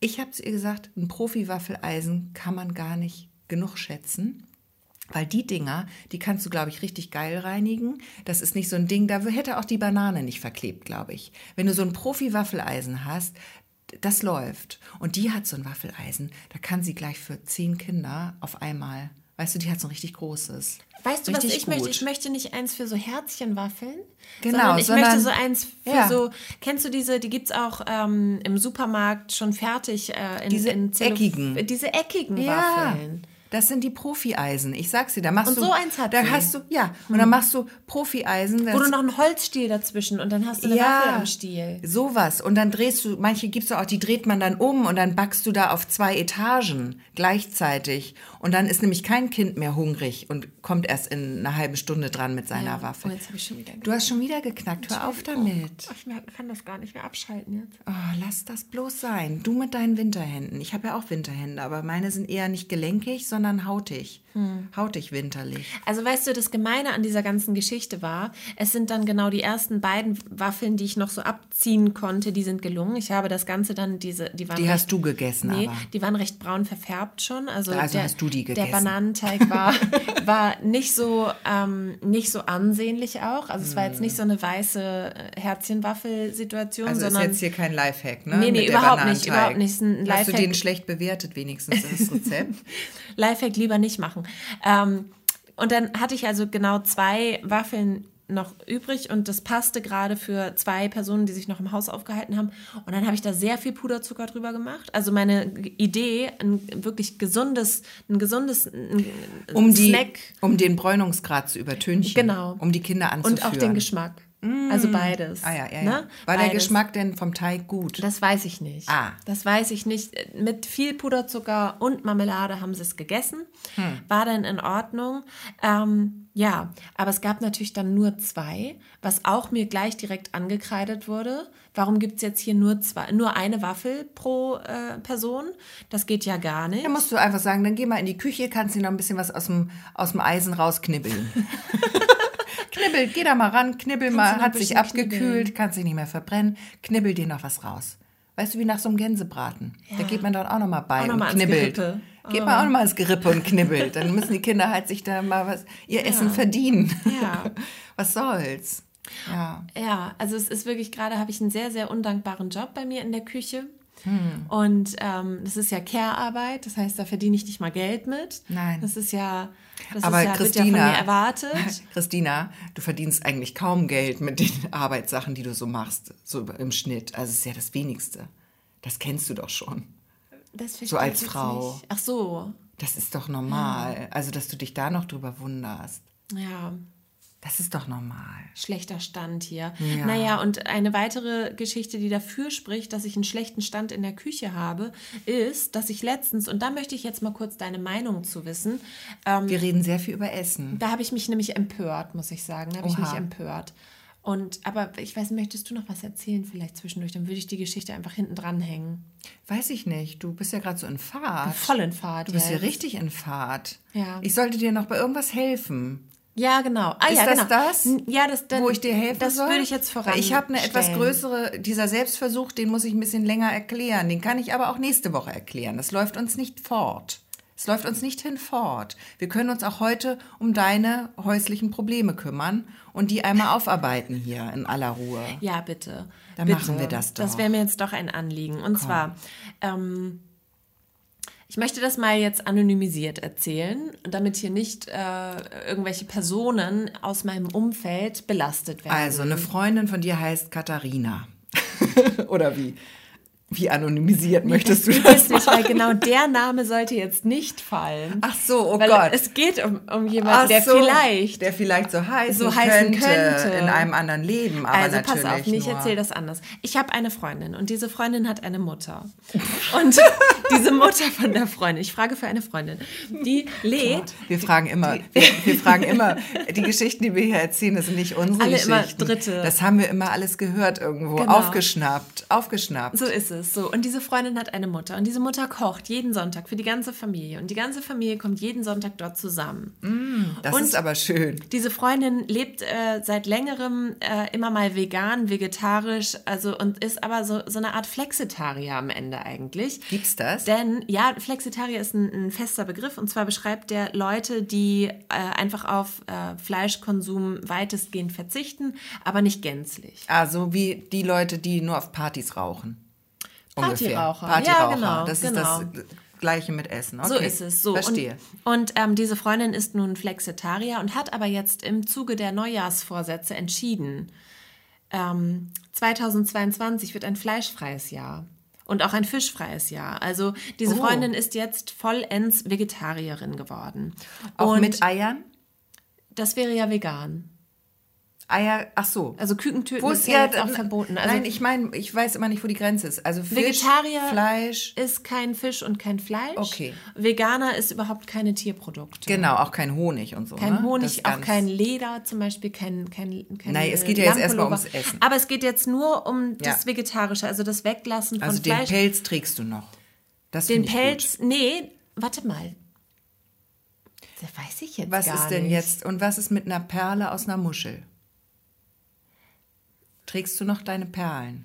Ich habe zu ihr gesagt, ein Profi-Waffeleisen kann man gar nicht genug schätzen. Weil die Dinger, die kannst du, glaube ich, richtig geil reinigen. Das ist nicht so ein Ding, da hätte auch die Banane nicht verklebt, glaube ich. Wenn du so ein Profi-Waffeleisen hast, das läuft. Und die hat so ein Waffeleisen, da kann sie gleich für zehn Kinder auf einmal. Weißt du, die hat so ein richtig großes. Weißt du, richtig was ich gut. möchte? Ich möchte nicht eins für so Herzchenwaffeln. Genau. Sondern ich sondern, möchte so eins für ja. so. Kennst du diese, die gibt es auch ähm, im Supermarkt schon fertig äh, in, diese in eckigen. Diese eckigen ja. Waffeln. Das sind die Profi-Eisen. Ich sag's dir, da machst Und du. so eins hat Da sie. hast du, ja, und dann machst du Profi-Eisen. Wo du noch einen Holzstiel dazwischen und dann hast du eine Waffel am Stiel. Sowas. Und dann drehst du, manche gibt's auch, die dreht man dann um und dann backst du da auf zwei Etagen gleichzeitig. Und dann ist nämlich kein Kind mehr hungrig und kommt erst in einer halben Stunde dran mit seiner Ja. Waffe. Oh, jetzt habe ich schon wieder. Du hast schon wieder geknackt. Hör auf damit. Ich kann das gar nicht mehr abschalten jetzt. Oh, lass das bloß sein. Du mit deinen Winterhänden. Ich habe ja auch Winterhände, aber meine sind eher nicht gelenkig, sondern hautig. Hautig winterlich. Also weißt du, das Gemeine an dieser ganzen Geschichte war, es sind dann genau die ersten beiden Waffeln, die ich noch so abziehen konnte, die sind gelungen. Ich habe das Ganze dann, diese, die waren Die recht, hast du gegessen, Nee, aber. die waren recht braun verfärbt schon. Also, Also der, hast du die Der gegessen. Bananenteig war, war nicht, so, ähm, nicht so ansehnlich auch. Also es war jetzt nicht so eine weiße äh, Herzchenwaffelsituation, Also ist sondern jetzt hier kein Lifehack, ne? Nee, nee, der überhaupt nicht, überhaupt nicht. Ist ein Hast du Lifehack. den schlecht bewertet, wenigstens das Rezept? Lifehack lieber nicht machen. Ähm, und dann hatte ich also genau zwei Waffeln noch übrig und das passte gerade für zwei Personen, die sich noch im Haus aufgehalten haben. Und dann habe ich da sehr viel Puderzucker drüber gemacht. Also meine Idee, ein wirklich gesundes, ein gesundes ein um, die, Snack um den Bräunungsgrad zu übertünchen. Genau. Um die Kinder anzuführen. und auch den Geschmack. Also beides. Ah ja, ja, ja. Ne? War der Beides. Geschmack denn vom Teig gut? Das weiß ich nicht. Ah. Das weiß ich nicht. Mit viel Puderzucker und Marmelade haben sie es gegessen. Hm. War dann in Ordnung. Ähm, ja, aber es gab natürlich dann nur zwei, was auch mir gleich direkt angekreidet wurde. Warum gibt es jetzt hier nur zwei, nur eine Waffel pro äh, Person? Das geht ja gar nicht. Da musst du einfach sagen, dann geh mal in die Küche, kannst dir noch ein bisschen was aus dem, aus dem Eisen rausknibbeln. knibbel, geh da mal ran, knibbel du mal, hat sich abgekühlt, kannst dich nicht mehr verbrennen, knibbel dir noch was raus. Weißt du, wie nach so einem Gänsebraten. Da Ja. geht man dort auch noch mal bei Auch noch und ans knibbelt. Gerippe. Geht Oh. man auch noch mal ins Gerippe und knibbelt. Dann müssen die Kinder halt sich da mal was, ihr Essen verdienen. Ja. Was soll's? Ja. Ja, also es ist wirklich gerade, habe ich einen sehr, sehr undankbaren Job bei mir in der Küche. Hm. Und ähm, das ist ja Care-Arbeit, das heißt, da verdiene ich nicht mal Geld mit. Nein. Das ist ja, das Aber ist ja, wird ja von Christina, mir erwartet. Christina, du verdienst eigentlich kaum Geld mit den Arbeitssachen, die du so machst, so im Schnitt. Also es ist ja das Wenigste. Das kennst du doch schon. Das verstehe So als Frau. Nicht. Ach so, Das ist doch normal. Also, dass du dich da noch drüber wunderst. ja. Das ist doch normal. Schlechter Stand hier. Ja. Naja, und eine weitere Geschichte, die dafür spricht, dass ich einen schlechten Stand in der Küche habe, ist, dass ich letztens, und da möchte ich jetzt mal kurz deine Meinung zu wissen, ähm, Wir reden sehr viel über Essen. Da habe ich mich nämlich empört, muss ich sagen. Da habe ich mich empört. Und, aber ich weiß, möchtest du noch was erzählen vielleicht zwischendurch? Dann würde ich die Geschichte einfach hinten dran hängen. Weiß ich nicht. Du bist ja gerade so in Fahrt. Voll in Fahrt. Du bist ja richtig in Fahrt. Ja. Ich sollte dir noch bei irgendwas helfen. Ja, genau. Ah, Ist ja, das genau. das? Ja, das dann, wo ich dir helfen das soll? würde ich jetzt voran. Ich habe eine etwas größere, dieser Selbstversuch, den muss ich ein bisschen länger erklären. Den kann ich aber auch nächste Woche erklären. Das läuft uns nicht fort. Es läuft uns nicht hinfort. Wir können uns auch heute um deine häuslichen Probleme kümmern und die einmal aufarbeiten hier in aller Ruhe. Ja, bitte. Dann bitte. machen wir das Das doch. wäre mir jetzt doch ein Anliegen. Und zwar, ähm, ich möchte das mal jetzt anonymisiert erzählen, damit hier nicht äh, irgendwelche Personen aus meinem Umfeld belastet werden. Also eine Freundin von dir heißt Katharina. Oder wie? Wie anonymisiert möchtest du das? weiß nicht, weil genau der Name sollte jetzt nicht fallen. Ach so, oh weil Gott. es geht um, um jemanden, der so, vielleicht. der vielleicht so heißen, so heißen könnte, könnte. in einem anderen Leben, aber also pass auf, ich erzähle das anders. Ich habe eine Freundin und diese Freundin hat eine Mutter. Und diese Mutter von der Freundin, ich frage für eine Freundin, die lädt Wir fragen immer, wir, wir fragen immer, die Geschichten, die wir hier erzählen, das sind nicht unsere Alle immer Geschichten. Dritte. Das haben wir immer alles gehört irgendwo, Genau. aufgeschnappt, aufgeschnappt. So ist es. So. Und diese Freundin hat eine Mutter. Und diese Mutter kocht jeden Sonntag für die ganze Familie. Und die ganze Familie kommt jeden Sonntag dort zusammen. das und- ist aber schön. Diese Freundin lebt äh, seit längerem äh, immer mal vegan, vegetarisch, also und ist aber so, so eine Art Flexitarier am Ende eigentlich. Gibt's das? Denn ja, Flexitarier ist ein, ein fester Begriff und zwar beschreibt der Leute, die äh, einfach auf äh, Fleischkonsum weitestgehend verzichten, aber nicht gänzlich. Also wie die Leute, die nur auf Partys rauchen. Partyraucher. Partyraucher. Ja, genau, Das genau. ist das Gleiche mit Essen. Okay. So ist es. So. Verstehe. Und, und ähm, diese Freundin ist nun Flexitarier und hat aber jetzt im Zuge der Neujahrsvorsätze entschieden, ähm, 2022 wird ein fleischfreies Jahr. Und auch ein fischfreies Jahr. Also diese Oh. Freundin ist jetzt vollends Vegetarierin geworden. Auch und mit Eiern? das wäre ja vegan. Eier, ach so. Also Küken töten Wo ist ja ja, jetzt auch verboten. Also nein, ich meine, ich weiß immer nicht, wo die Grenze ist. Also Fisch, Vegetarier Fleisch. ist kein Fisch und kein Fleisch. Okay. Veganer ist überhaupt keine Tierprodukte. Genau, auch kein Honig und so. Kein ne? Honig, auch kein Leder zum Beispiel, kein, kein, kein Nein, es äh, geht ja jetzt erstmal ums Essen. Aber es geht jetzt nur um Ja. das Vegetarische, also das Weglassen von Also den Fleisch. Pelz trägst du noch. Das den Pelz, nee, warte mal. Das weiß ich jetzt Gut. Was gar ist denn nicht. jetzt, und was ist mit einer Perle aus einer Muschel? Trägst du noch deine Perlen?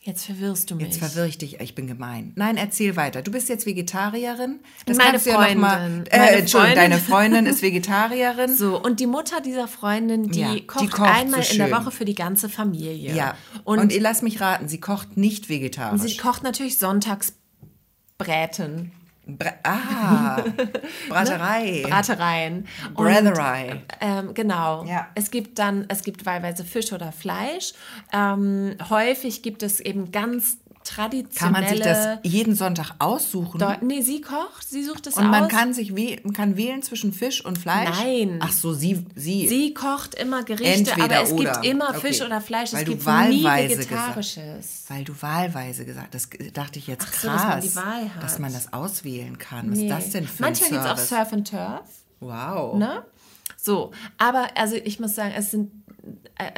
Jetzt verwirrst du mich. Jetzt verwirre ich dich, ich bin gemein. Nein, erzähl weiter. Du bist jetzt Vegetarierin. Das Meine kannst du ja mal. Freundin. Äh, Meine Entschuldigung, Freundin. deine Freundin ist Vegetarierin. So, und die Mutter dieser Freundin, die, Ja, die kocht, kocht einmal so in der. Woche für die ganze Familie. Ja. Und, Und, ihr lass mich raten, sie kocht nicht vegetarisch. sie kocht natürlich sonntags Bräten, Bra ah, Braterei. Bratereien. Und, Bretherei. Ähm, genau. Ja. Es gibt dann, es gibt wahlweise Fisch oder Fleisch. Ähm, häufig gibt es eben ganz traditionelle. Kann man sich das jeden Sonntag aussuchen? Deu- nee, sie kocht, sie sucht es und aus. man kann sich wäh kann wählen zwischen Fisch und Fleisch? Nein. Ach so, sie. Sie. Sie kocht immer Gerichte, Entweder aber es oder. gibt immer Okay. Fisch oder Fleisch. Weil es du gibt nie wahlweise gesagt- Vegetarisches. Weil du wahlweise gesagt das dachte ich jetzt Ach krass, so, dass man die Wahl hat. dass man das auswählen kann. Was Nee. ist das denn für Manchmal gibt es auch? Surf and Turf. Wow. Ne? So, aber also ich muss sagen, es sind,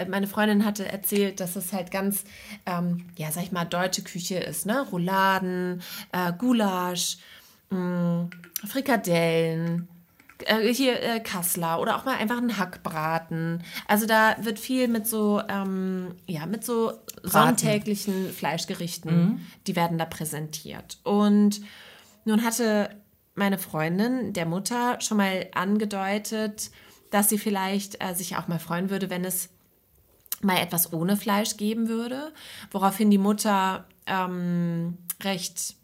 meine Freundin hatte erzählt, dass es halt ganz, ähm, ja, sag ich mal, deutsche Küche ist, ne? Rouladen, äh, Gulasch, mh, Frikadellen, äh, hier äh, Kassler oder auch mal einfach ein Hackbraten. Also da wird viel mit so, ähm, ja, mit so sonntäglichen Fleischgerichten, die werden da präsentiert. Und nun hatte meine Freundin, der Mutter, schon mal angedeutet, dass sie vielleicht äh, sich auch mal freuen würde, wenn es mal etwas ohne Fleisch geben würde, woraufhin die Mutter ähm, recht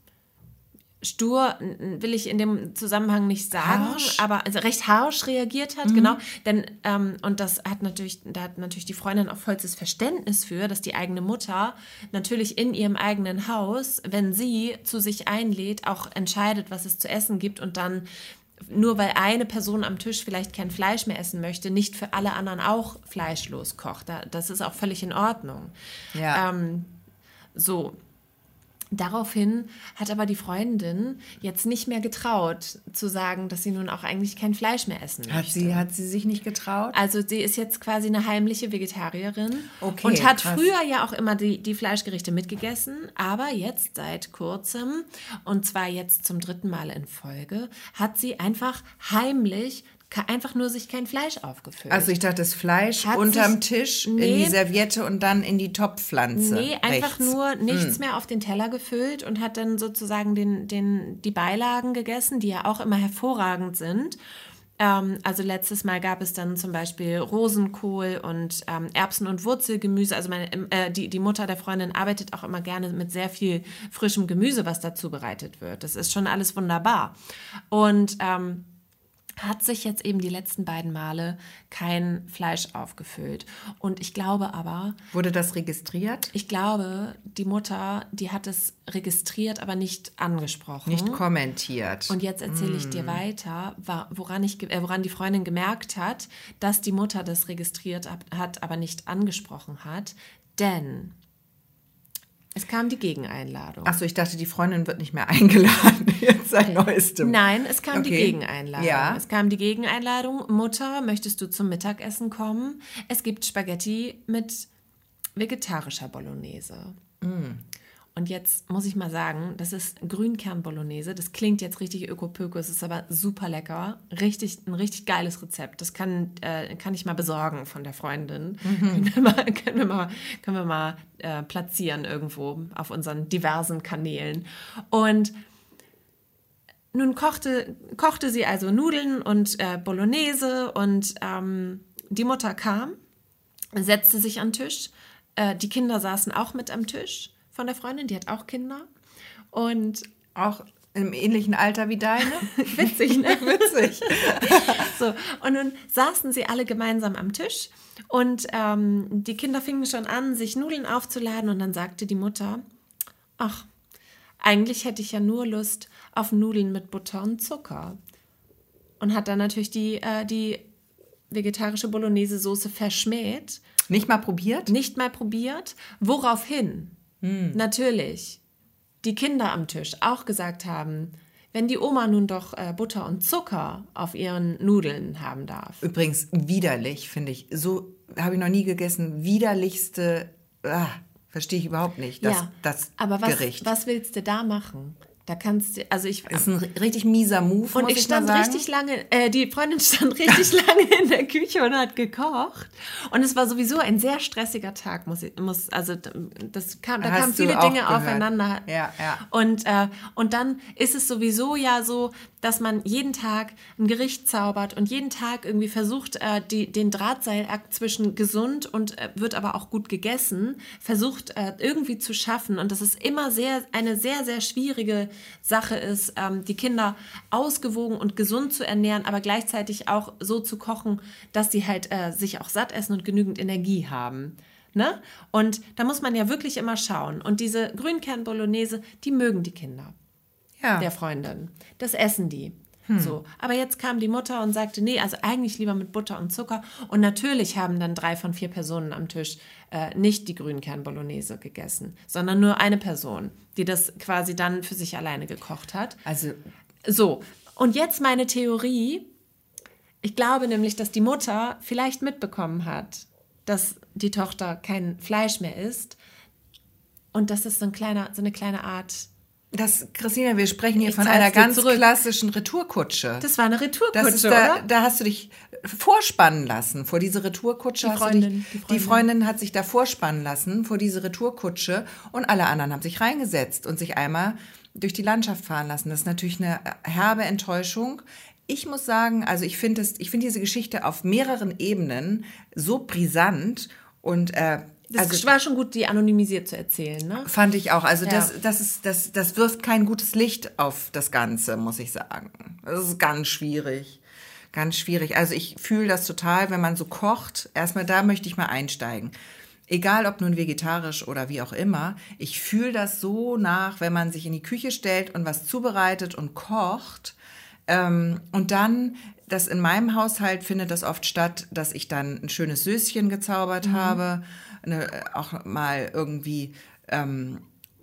stur, will ich in dem Zusammenhang nicht sagen, Harsch? aber also recht harsch reagiert hat, genau. Denn, ähm, und das hat natürlich, da hat natürlich die Freundin auch vollstes Verständnis für, dass die eigene Mutter natürlich in ihrem eigenen Haus, wenn sie zu sich einlädt, auch entscheidet, was es zu essen gibt und dann nur weil eine Person am Tisch vielleicht kein Fleisch mehr essen möchte, nicht für alle anderen auch fleischlos kocht. Da- Das ist auch völlig in Ordnung. Ja. Ähm, so. Daraufhin hat aber die Freundin jetzt nicht mehr getraut, zu sagen, dass sie nun auch eigentlich kein Fleisch mehr essen Hat möchte. sie, hat sie sich nicht getraut? Also sie ist jetzt quasi eine heimliche Vegetarierin Okay, und hat krass. früher ja auch immer die, die Fleischgerichte mitgegessen, aber jetzt seit kurzem, und zwar jetzt zum dritten Mal in Folge, hat sie einfach heimlich einfach nur sich kein Fleisch aufgefüllt. Also ich dachte, das Fleisch Hat unterm sich- Tisch in Nee. die Serviette und dann in die Topfpflanze. Nee, einfach rechts. Hm. nur nichts mehr auf den Teller gefüllt und hat dann sozusagen den, den, die Beilagen gegessen, die ja auch immer hervorragend sind. Ähm, also letztes Mal gab es dann zum Beispiel Rosenkohl und ähm, Erbsen- und Wurzelgemüse. Also meine, äh, die, die Mutter der Freundin arbeitet auch immer gerne mit sehr viel frischem Gemüse, was da zubereitet wird. Das ist schon alles wunderbar. Und ähm, hat sich jetzt eben die letzten beiden Male kein Fleisch aufgefüllt. Und ich glaube aber, Wurde das registriert? ich glaube, die Mutter, die hat es registriert, aber nicht angesprochen. Nicht kommentiert. Und jetzt erzähle ich dir weiter, wa- woran, ich, äh, woran die Freundin gemerkt hat, dass die Mutter das registriert hat, aber nicht angesprochen hat. Denn es kam die Gegeneinladung. Achso, ich dachte, die Freundin wird nicht mehr eingeladen. Jetzt seit neuestem. Nein, es kam die Okay. Gegeneinladung. Ja. Es kam die Gegeneinladung. Mutter, möchtest du zum Mittagessen kommen? Es gibt Spaghetti mit vegetarischer Bolognese. Mm. Und jetzt muss ich mal sagen, das ist Grünkern-Bolognese. Das klingt jetzt richtig ökopöko, es ist aber super lecker. Richtig, ein richtig geiles Rezept. Das kann, äh, kann ich mal besorgen von der Freundin. Mhm. Können wir mal, können wir mal, können wir mal äh, platzieren irgendwo auf unseren diversen Kanälen. Und nun kochte, kochte sie also Nudeln und äh, Bolognese und ähm, die Mutter kam, setzte sich an den Tisch. Äh, die Kinder saßen auch mit am Tisch von der Freundin, die hat auch Kinder. Und Auch im ähnlichen Alter wie deine? witzig, ne? Witzig. So, und nun saßen sie alle gemeinsam am Tisch und ähm, die Kinder fingen schon an, sich Nudeln aufzuladen und dann sagte die Mutter, ach, eigentlich hätte ich ja nur Lust auf Nudeln mit Butter und Zucker. Und hat dann natürlich die, äh, die vegetarische Bolognese-Soße verschmäht. Nicht mal probiert? Nicht mal probiert. Woraufhin natürlich die Kinder am Tisch auch gesagt haben, wenn die Oma nun doch äh, Butter und Zucker auf ihren Nudeln haben darf. Übrigens widerlich, finde ich. So habe ich noch nie gegessen. Widerlichste, ah, verstehe ich überhaupt nicht, das, ja, das aber was, Gericht. was willst du da machen? Da kannst du, also ich. Das ist ein richtig mieser Move, Und ich ich stand richtig lange, äh, die Freundin stand richtig lange in der Küche und hat gekocht. Und es war sowieso ein sehr stressiger Tag, muss ich, muss, also das kam, da Hast kamen viele Dinge gehört. aufeinander. Ja, ja. Und, äh, und dann ist es sowieso ja so, dass man jeden Tag ein Gericht zaubert und jeden Tag irgendwie versucht, äh, die, den Drahtseilakt zwischen gesund und äh, wird aber auch gut gegessen, versucht äh, irgendwie zu schaffen. Und dass es immer sehr, eine sehr, sehr schwierige Sache ist, ähm, die Kinder ausgewogen und gesund zu ernähren, aber gleichzeitig auch so zu kochen, dass sie halt äh, sich auch satt essen und genügend Energie haben. Ne? Und da muss man ja wirklich immer schauen. Und diese Grünkern-Bolognese, die mögen die Kinder ja. der Freundin. Das essen die. So. Aber jetzt kam die Mutter und sagte, nee, also eigentlich lieber mit Butter und Zucker. Und natürlich haben dann drei von vier Personen am Tisch äh, nicht die Grünkern-Bolognese gegessen, sondern nur eine Person, die das quasi dann für sich alleine gekocht hat. Also, So, und jetzt meine Theorie. Ich glaube nämlich, dass die Mutter vielleicht mitbekommen hat, dass die Tochter kein Fleisch mehr isst. Und das ist so, ein kleiner, so eine kleine Art. Das, Christina, wir sprechen hier Ich von einer ganz zurück. klassischen Retourkutsche. Das war eine Retourkutsche, da, oder? da hast du dich vorspannen lassen vor diese Retourkutsche. Die hast du Freundin, dich, die die, Freundin. Freundin. hat sich da vorspannen lassen vor diese Retourkutsche und alle anderen haben sich reingesetzt und sich einmal durch die Landschaft fahren lassen. Das ist natürlich eine herbe Enttäuschung. Ich muss sagen, also ich finde es- ich finde diese Geschichte auf mehreren Ebenen so brisant und äh, Das also war schon gut, die anonymisiert zu erzählen, ne? Fand ich auch. Also Ja. das, das, ist, das, das wirft kein gutes Licht auf das Ganze, muss ich sagen. Das ist ganz schwierig. Ganz schwierig. Also ich fühle das total, wenn man so kocht. Erstmal da möchte ich mal einsteigen. Egal ob nun vegetarisch oder wie auch immer, ich fühle das so nach, wenn man sich in die Küche stellt und was zubereitet und kocht. Ähm, und dann, das in meinem Haushalt findet das oft statt, dass ich dann ein schönes Söschen gezaubert habe, eine, auch mal irgendwie, ähm,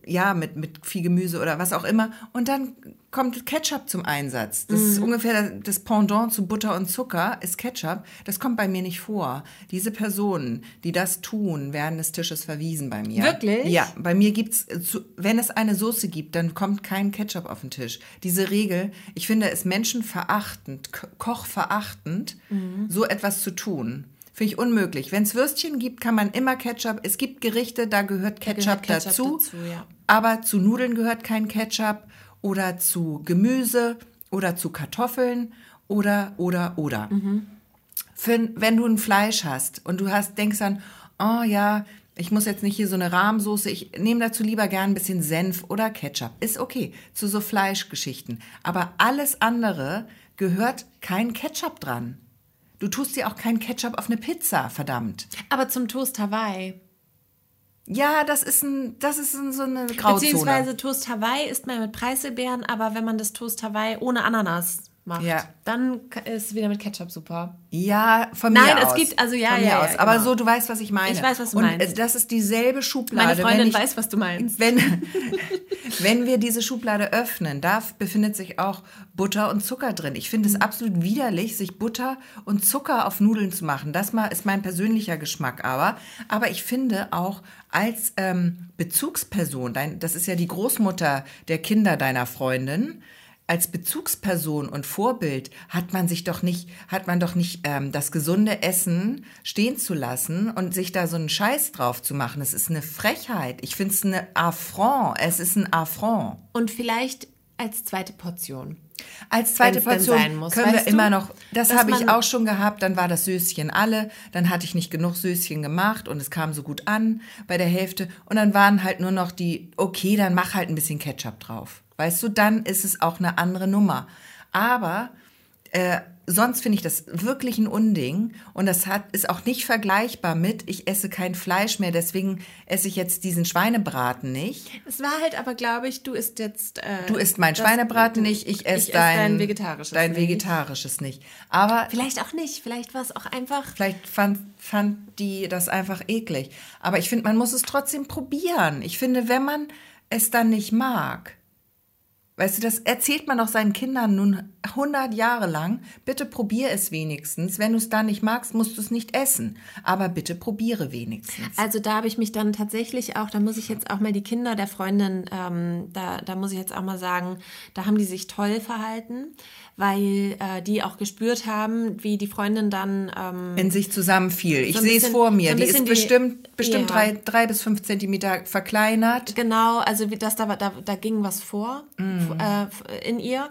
ja, mit, mit viel Gemüse oder was auch immer. Und dann kommt Ketchup zum Einsatz. Das ist ungefähr das Pendant zu Butter und Zucker, ist Ketchup. Das kommt bei mir nicht vor. Diese Personen, die das tun, werden des Tisches verwiesen bei mir. Wirklich? Ja, bei mir gibt's, äh, zu- wenn es eine Soße gibt, dann kommt kein Ketchup auf den Tisch. Diese Regel, ich finde es menschenverachtend, ko- kochverachtend, so etwas zu tun. Finde ich unmöglich. Wenn es Würstchen gibt, kann man immer Ketchup. Es gibt Gerichte, da gehört Ketchup, gehört Ketchup dazu. dazu, ja. Aber zu Nudeln gehört kein Ketchup oder zu Gemüse oder zu Kartoffeln oder, oder, oder. Für, wenn du ein Fleisch hast und du hast, denkst dann, oh ja, ich muss jetzt nicht hier so eine Rahmsoße, ich nehme dazu lieber gern ein bisschen Senf oder Ketchup. Ist okay, zu so Fleischgeschichten. Aber alles andere gehört kein Ketchup dran. Du tust dir auch kein Ketchup auf eine Pizza, verdammt. Aber zum Toast Hawaii. Ja, das ist ein, das ist ein, so eine Grauzone. Beziehungsweise Toast Hawaii isst man mit Preiselbeeren, aber wenn man das Toast Hawaii ohne Ananas macht, Ja. dann ist wieder mit Ketchup super. Ja, von mir Nein, aus. es gibt- also ja, von ja, mir ja, aus. Aber genau. so, du weißt, was ich meine. Ich weiß, was du Und meinst. äh, das ist dieselbe Schublade. Meine Freundin ich, weiß, was du meinst. Wenn, wenn wir diese Schublade öffnen, da befindet sich auch Butter und Zucker drin. Ich finde es absolut widerlich, sich Butter und Zucker auf Nudeln zu machen. Das mal ist mein persönlicher Geschmack aber. Aber ich finde auch als ähm, Bezugsperson, dein, das ist ja die Großmutter der Kinder deiner Freundin, als Bezugsperson und Vorbild hat man sich doch nicht, hat man doch nicht ähm, das gesunde Essen stehen zu lassen und sich da so einen Scheiß drauf zu machen. Es ist eine Frechheit. Ich finde es eine Affront. Es ist ein Affront. Und vielleicht als zweite Portion. Als zweite Portion muss, können wir du? immer noch, das habe ich auch schon gehabt, dann war das Söschen alle, dann hatte ich nicht genug Söschen gemacht und es kam so gut an bei der Hälfte und dann waren halt nur noch die, okay, dann mach halt ein bisschen Ketchup drauf. Weißt du, dann ist es auch eine andere Nummer. Aber Äh, sonst finde ich das wirklich ein Unding und das hat, ist auch nicht vergleichbar mit, ich esse kein Fleisch mehr, deswegen esse ich jetzt diesen Schweinebraten nicht. Es war halt aber, glaube ich, du isst jetzt. Äh, Du isst mein Schweinebraten nicht, ich esse esse dein, dein vegetarisches dein nicht. vegetarisches nicht. Aber Vielleicht auch nicht. Vielleicht war es auch einfach. Vielleicht fand, fand die das einfach eklig. Aber ich finde, man muss es trotzdem probieren. Ich finde, wenn man es dann nicht mag, weißt du, das erzählt man doch seinen Kindern nun 100 Jahre lang. Bitte probier es wenigstens. Wenn du es dann nicht magst, musst du es nicht essen. Aber bitte probiere wenigstens. Also da habe ich mich dann tatsächlich auch, da muss ich jetzt auch mal die Kinder der Freundin, ähm, da, da muss ich jetzt auch mal sagen, da haben die sich toll verhalten, weil äh, die auch gespürt haben, wie die Freundin dann ähm, in sich zusammenfiel. Ich so sehe es vor mir. so die ist die- bestimmt, bestimmt Ja. drei, drei bis fünf Zentimeter verkleinert. Genau, also wie das da, war- da, da ging was vor Mhm. äh, in ihr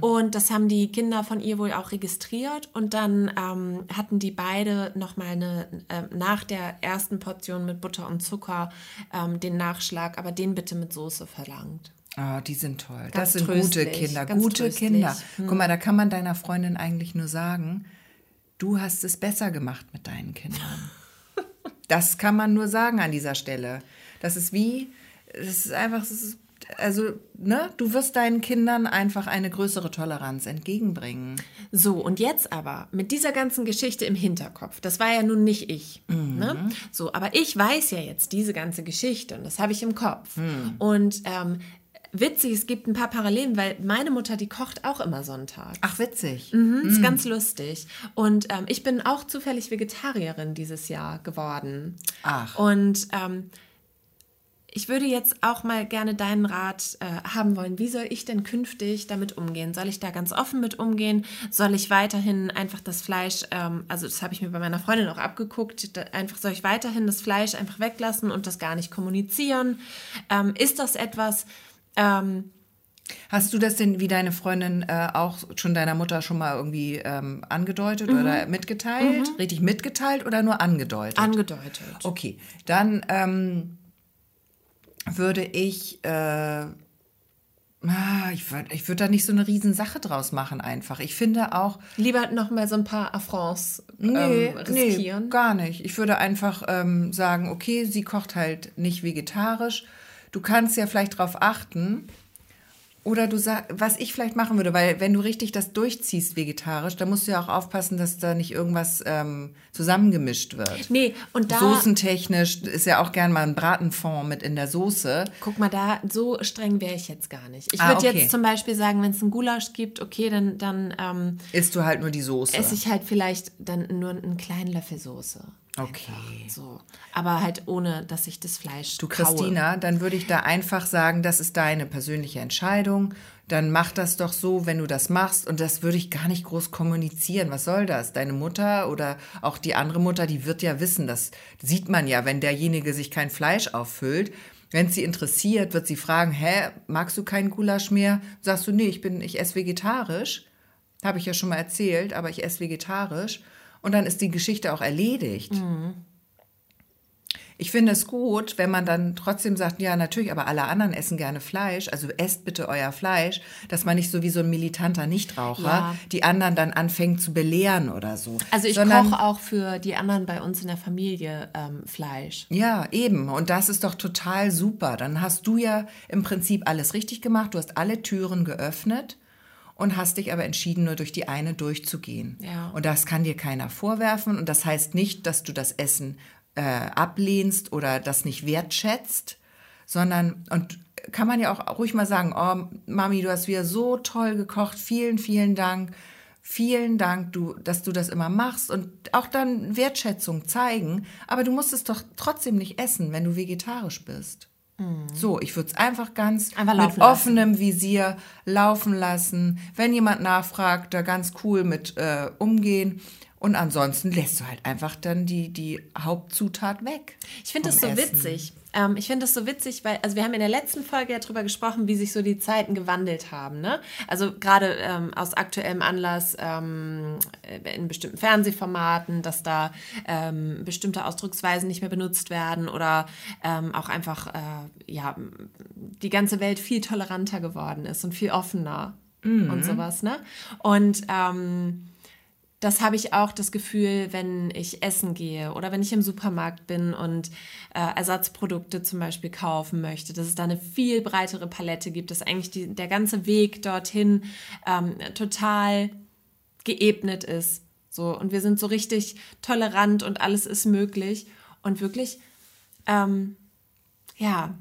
und das haben die Kinder von ihr wohl auch registriert und dann ähm, hatten die beide nochmal eine, äh, nach der ersten Portion mit Butter und Zucker ähm, den Nachschlag, aber den bitte mit Soße verlangt. Oh, die sind toll. Ganz das sind gute Kinder, gute tröstlich. Kinder. Hm. Guck mal, da kann man deiner Freundin eigentlich nur sagen, du hast es besser gemacht mit deinen Kindern. das kann man nur sagen an dieser Stelle. Das ist wie, es ist einfach, ist, also, ne, du wirst deinen Kindern einfach eine größere Toleranz entgegenbringen. So, und jetzt aber mit dieser ganzen Geschichte im Hinterkopf, das war ja nun nicht ich. Ne? So, aber ich weiß ja jetzt diese ganze Geschichte und das habe ich im Kopf. Und ähm, witzig, es gibt ein paar Parallelen, weil meine Mutter, die kocht auch immer Sonntag. Ach, witzig. Mhm, Ist ganz lustig. Und ähm, ich bin auch zufällig Vegetarierin dieses Jahr geworden. Ach. Und ähm, ich würde jetzt auch mal gerne deinen Rat äh, haben wollen. Wie soll ich denn künftig damit umgehen? Soll ich da ganz offen mit umgehen? Soll ich weiterhin einfach das Fleisch, ähm, also das habe ich mir bei meiner Freundin auch abgeguckt, da, einfach soll ich weiterhin das Fleisch einfach weglassen und das gar nicht kommunizieren? Ähm, ist das etwas, ähm, Hast du das denn wie deine Freundin äh, auch schon deiner Mutter schon mal irgendwie ähm, angedeutet Mhm. oder mitgeteilt? Richtig mitgeteilt oder nur angedeutet? angedeutet? Okay, dann ähm, würde ich, äh, ah, ich würde ich würd da nicht so eine Riesensache draus machen einfach. Ich finde auch, Lieber noch mal so ein paar Affronts nee, ähm, nee, riskieren? gar nicht. Ich würde einfach ähm, sagen, okay, sie kocht halt nicht vegetarisch. Du kannst ja vielleicht drauf achten. Oder du sag, was ich vielleicht machen würde, weil wenn du richtig das durchziehst vegetarisch, dann musst du ja auch aufpassen, dass da nicht irgendwas ähm, zusammengemischt wird. Nee, und da, Soßentechnisch ist ja auch gern mal ein Bratenfond mit in der Soße. guck mal, da, so streng wäre ich jetzt gar nicht. Ich Ah, würde okay. jetzt zum Beispiel sagen, wenn es einen Gulasch gibt, okay, dann, dann ähm, Isst du halt nur die Soße. esse ich halt vielleicht dann nur einen kleinen Löffel Soße. Okay. So. Aber halt ohne, dass ich das Fleisch Du kaue. Christina, dann würde ich da einfach sagen, das ist deine persönliche Entscheidung. Dann mach das doch so, wenn du das machst. Und das würde ich gar nicht groß kommunizieren. Was soll das? Deine Mutter oder auch die andere Mutter, die wird ja wissen, das sieht man ja, wenn derjenige sich kein Fleisch auffüllt. Wenn sie interessiert, wird sie fragen, hä, magst du keinen Gulasch mehr? Sagst du, nee, ich bin, ich esse vegetarisch. Habe ich ja schon mal erzählt, aber ich esse vegetarisch. Und dann ist die Geschichte auch erledigt. Ich finde es gut, wenn man dann trotzdem sagt, ja, natürlich, aber alle anderen essen gerne Fleisch, also esst bitte euer Fleisch, dass man nicht so wie so ein militanter Nichtraucher Ja. die anderen dann anfängt zu belehren oder so. Also ich koche auch für die anderen bei uns in der Familie ähm, Fleisch. Ja, eben. Und das ist doch total super. Dann hast du ja im Prinzip alles richtig gemacht. Du hast alle Türen geöffnet und hast dich aber entschieden, nur durch die eine durchzugehen. Ja. Und das kann dir keiner vorwerfen. Und das heißt nicht, dass du das Essen äh, ablehnst oder das nicht wertschätzt, sondern, und kann man ja auch ruhig mal sagen, oh, Mami, du hast wieder so toll gekocht. Vielen, vielen Dank. Vielen Dank, du, dass du das immer machst und auch dann Wertschätzung zeigen. Aber du musst es doch trotzdem nicht essen, wenn du vegetarisch bist. So, ich würde es einfach ganz Mhm. Einfach mit laufen lassen. offenem Visier laufen lassen. Wenn jemand nachfragt, da ganz cool mit äh, umgehen. Und ansonsten lässt du halt einfach dann die, die Hauptzutat weg. Ich finde das so Essen. witzig. Ähm, ich finde das so witzig, weil, also wir haben in der letzten Folge ja drüber gesprochen, wie sich so die Zeiten gewandelt haben. Ne? Also gerade ähm, aus aktuellem Anlass ähm, in bestimmten Fernsehformaten, dass da ähm, bestimmte Ausdrucksweisen nicht mehr benutzt werden oder ähm, auch einfach, äh, ja, die ganze Welt viel toleranter geworden ist und viel offener. und sowas, ne? Und ähm, das habe ich auch das Gefühl, wenn ich essen gehe oder wenn ich im Supermarkt bin und äh, Ersatzprodukte zum Beispiel kaufen möchte, dass es da eine viel breitere Palette gibt, dass eigentlich die, der ganze Weg dorthin ähm, total geebnet ist. So, und wir sind so richtig tolerant und alles ist möglich. Und wirklich, ähm, ja,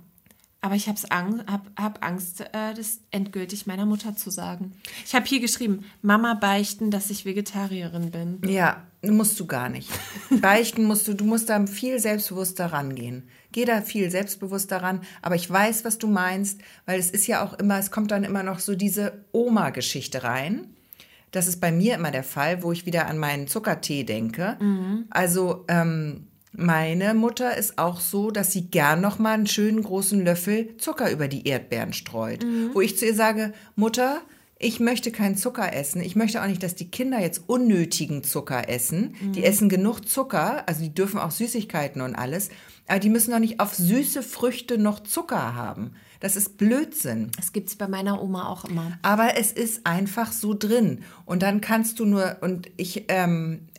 aber ich habe Angst, hab, hab Angst, äh, das endgültig meiner Mutter zu sagen. Ich habe hier geschrieben, Mama beichten, dass ich Vegetarierin bin. Ja, musst du gar nicht. Beichten musst du, du musst da viel selbstbewusster rangehen. Geh da viel selbstbewusster ran, aber ich weiß, was du meinst, weil es ist ja auch immer, es kommt dann immer noch so diese Oma-Geschichte rein. Das ist bei mir immer der Fall, wo ich wieder an meinen Zuckertee denke. Also, ähm, meine Mutter ist auch so, dass sie gern noch mal einen schönen großen Löffel Zucker über die Erdbeeren streut. Wo ich zu ihr sage, Mutter, ich möchte keinen Zucker essen. Ich möchte auch nicht, dass die Kinder jetzt unnötigen Zucker essen. Die essen genug Zucker, also die dürfen auch Süßigkeiten und alles. Aber die müssen doch nicht auf süße Früchte noch Zucker haben. Das ist Blödsinn. Das gibt es bei meiner Oma auch immer. Aber es ist einfach so drin. Und dann kannst du nur, und ich, ähm,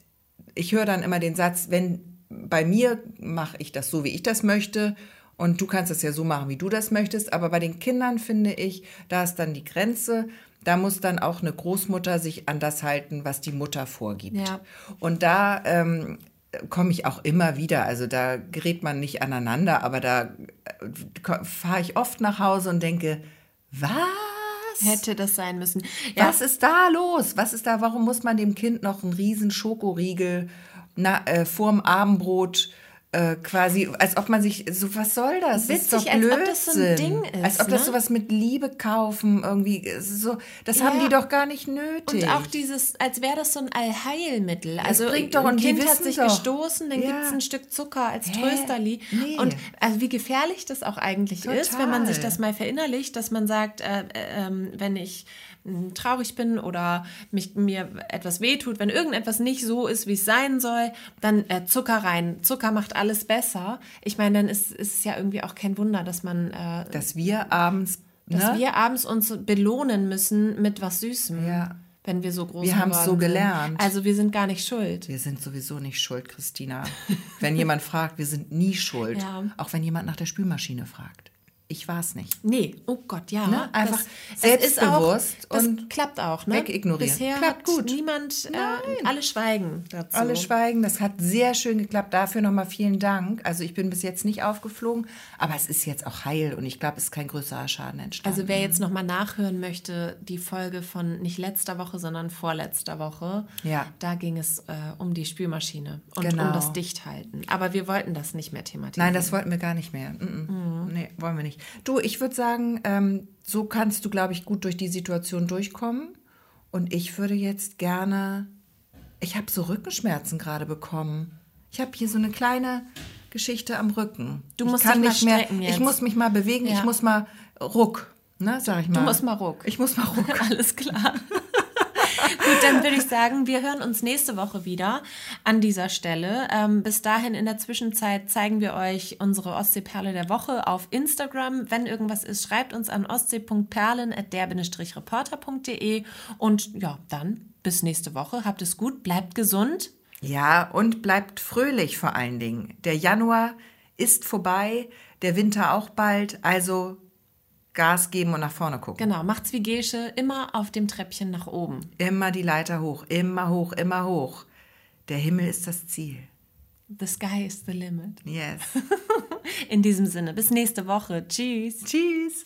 ich höre dann immer den Satz, wenn bei mir mache ich das so, wie ich das möchte. Und du kannst das ja so machen, wie du das möchtest. Aber bei den Kindern finde ich, da ist dann die Grenze. Da muss dann auch eine Großmutter sich an das halten, was die Mutter vorgibt. Ja. Und da ähm, komme ich auch immer wieder. Also da gerät man nicht aneinander, aber da äh, fahre ich oft nach Hause und denke, was? Hätte das sein müssen. Ja, Was ist da los? Was ist da? Warum muss man dem Kind noch einen riesen Schokoriegel na, äh, vorm Abendbrot äh, quasi, als ob man sich so, was soll das? das ist Witzig, doch als Blödsinn. ob das so ein Ding ist, Als ob das ne? sowas mit Liebe kaufen irgendwie ist so. Das haben Ja. die doch gar nicht nötig. Und auch dieses, als wäre das so ein Allheilmittel. Also bringt doch- ein Kind hat sich doch. gestoßen, dann Ja. gibt es ein Stück Zucker als Hä? Trösterli. Nee. Und also wie gefährlich das auch eigentlich ist, wenn man sich Total. das mal verinnerlicht, dass man sagt, äh, äh, ähm, wenn ich traurig bin oder mich, mir etwas wehtut, wenn irgendetwas nicht so ist, wie es sein soll, dann äh, Zucker rein. Zucker macht alles besser. Ich meine, dann ist, ist es ja irgendwie auch kein Wunder, dass man äh, dass wir abends, dass ne? wir abends uns belohnen müssen mit was Süßem. Ja. Wenn wir so groß Wir haben's geworden so sind. gelernt. Also wir sind gar nicht schuld. wir sind sowieso nicht schuld, Christina. wenn jemand fragt, wir sind nie schuld. Ja. Auch wenn jemand nach der Spülmaschine fragt. Ich war es nicht. Nee, oh Gott, ja. Ne? Einfach das, es ist auch, selbstbewusst das und klappt auch, ne? wegignorieren. Bisher Klappt gut. niemand, äh, alle schweigen dazu. Alle schweigen, das hat sehr schön geklappt. Dafür nochmal vielen Dank. Also ich bin bis jetzt nicht aufgeflogen, aber es ist jetzt auch heil und ich glaube, es ist kein größerer Schaden entstanden. Also wer jetzt nochmal nachhören möchte, die Folge von nicht letzter Woche, sondern vorletzter Woche, Ja. da ging es äh, um die Spülmaschine und Genau. um das Dichthalten. Aber wir wollten das nicht mehr thematisieren. Nein, das wollten wir gar nicht mehr. Mm -mm. Nee, wollen wir nicht. Du, ich würde sagen, ähm, so kannst du, glaube ich, gut durch die Situation durchkommen. Und ich würde jetzt gerne. Ich habe so Rückenschmerzen gerade bekommen. Ich habe hier so eine kleine Geschichte am Rücken. Du ich musst kann dich mal nicht mehr. strecken jetzt. Ich muss mich mal bewegen. Ja. Ich muss mal ruck. Ne, sag ich mal. Du musst mal ruck. Ich muss mal ruck. Alles klar. Gut, dann würde ich sagen, wir hören uns nächste Woche wieder an dieser Stelle. Ähm, bis dahin in der Zwischenzeit zeigen wir euch unsere Ostseeperle der Woche auf Instagram. Wenn irgendwas ist, schreibt uns an ostsee.perlen.der-reporter.de und ja, dann bis nächste Woche. Habt es gut, bleibt gesund. Ja, und bleibt fröhlich vor allen Dingen. Der Januar ist vorbei, der Winter auch bald. Also Gas geben und nach vorne gucken. Genau, macht's wie Gesche, immer auf dem Treppchen nach oben. Immer die Leiter hoch, immer hoch, immer hoch. Der Himmel ist das Ziel. The sky is the limit. Yes. In diesem Sinne, bis nächste Woche. Tschüss. Tschüss.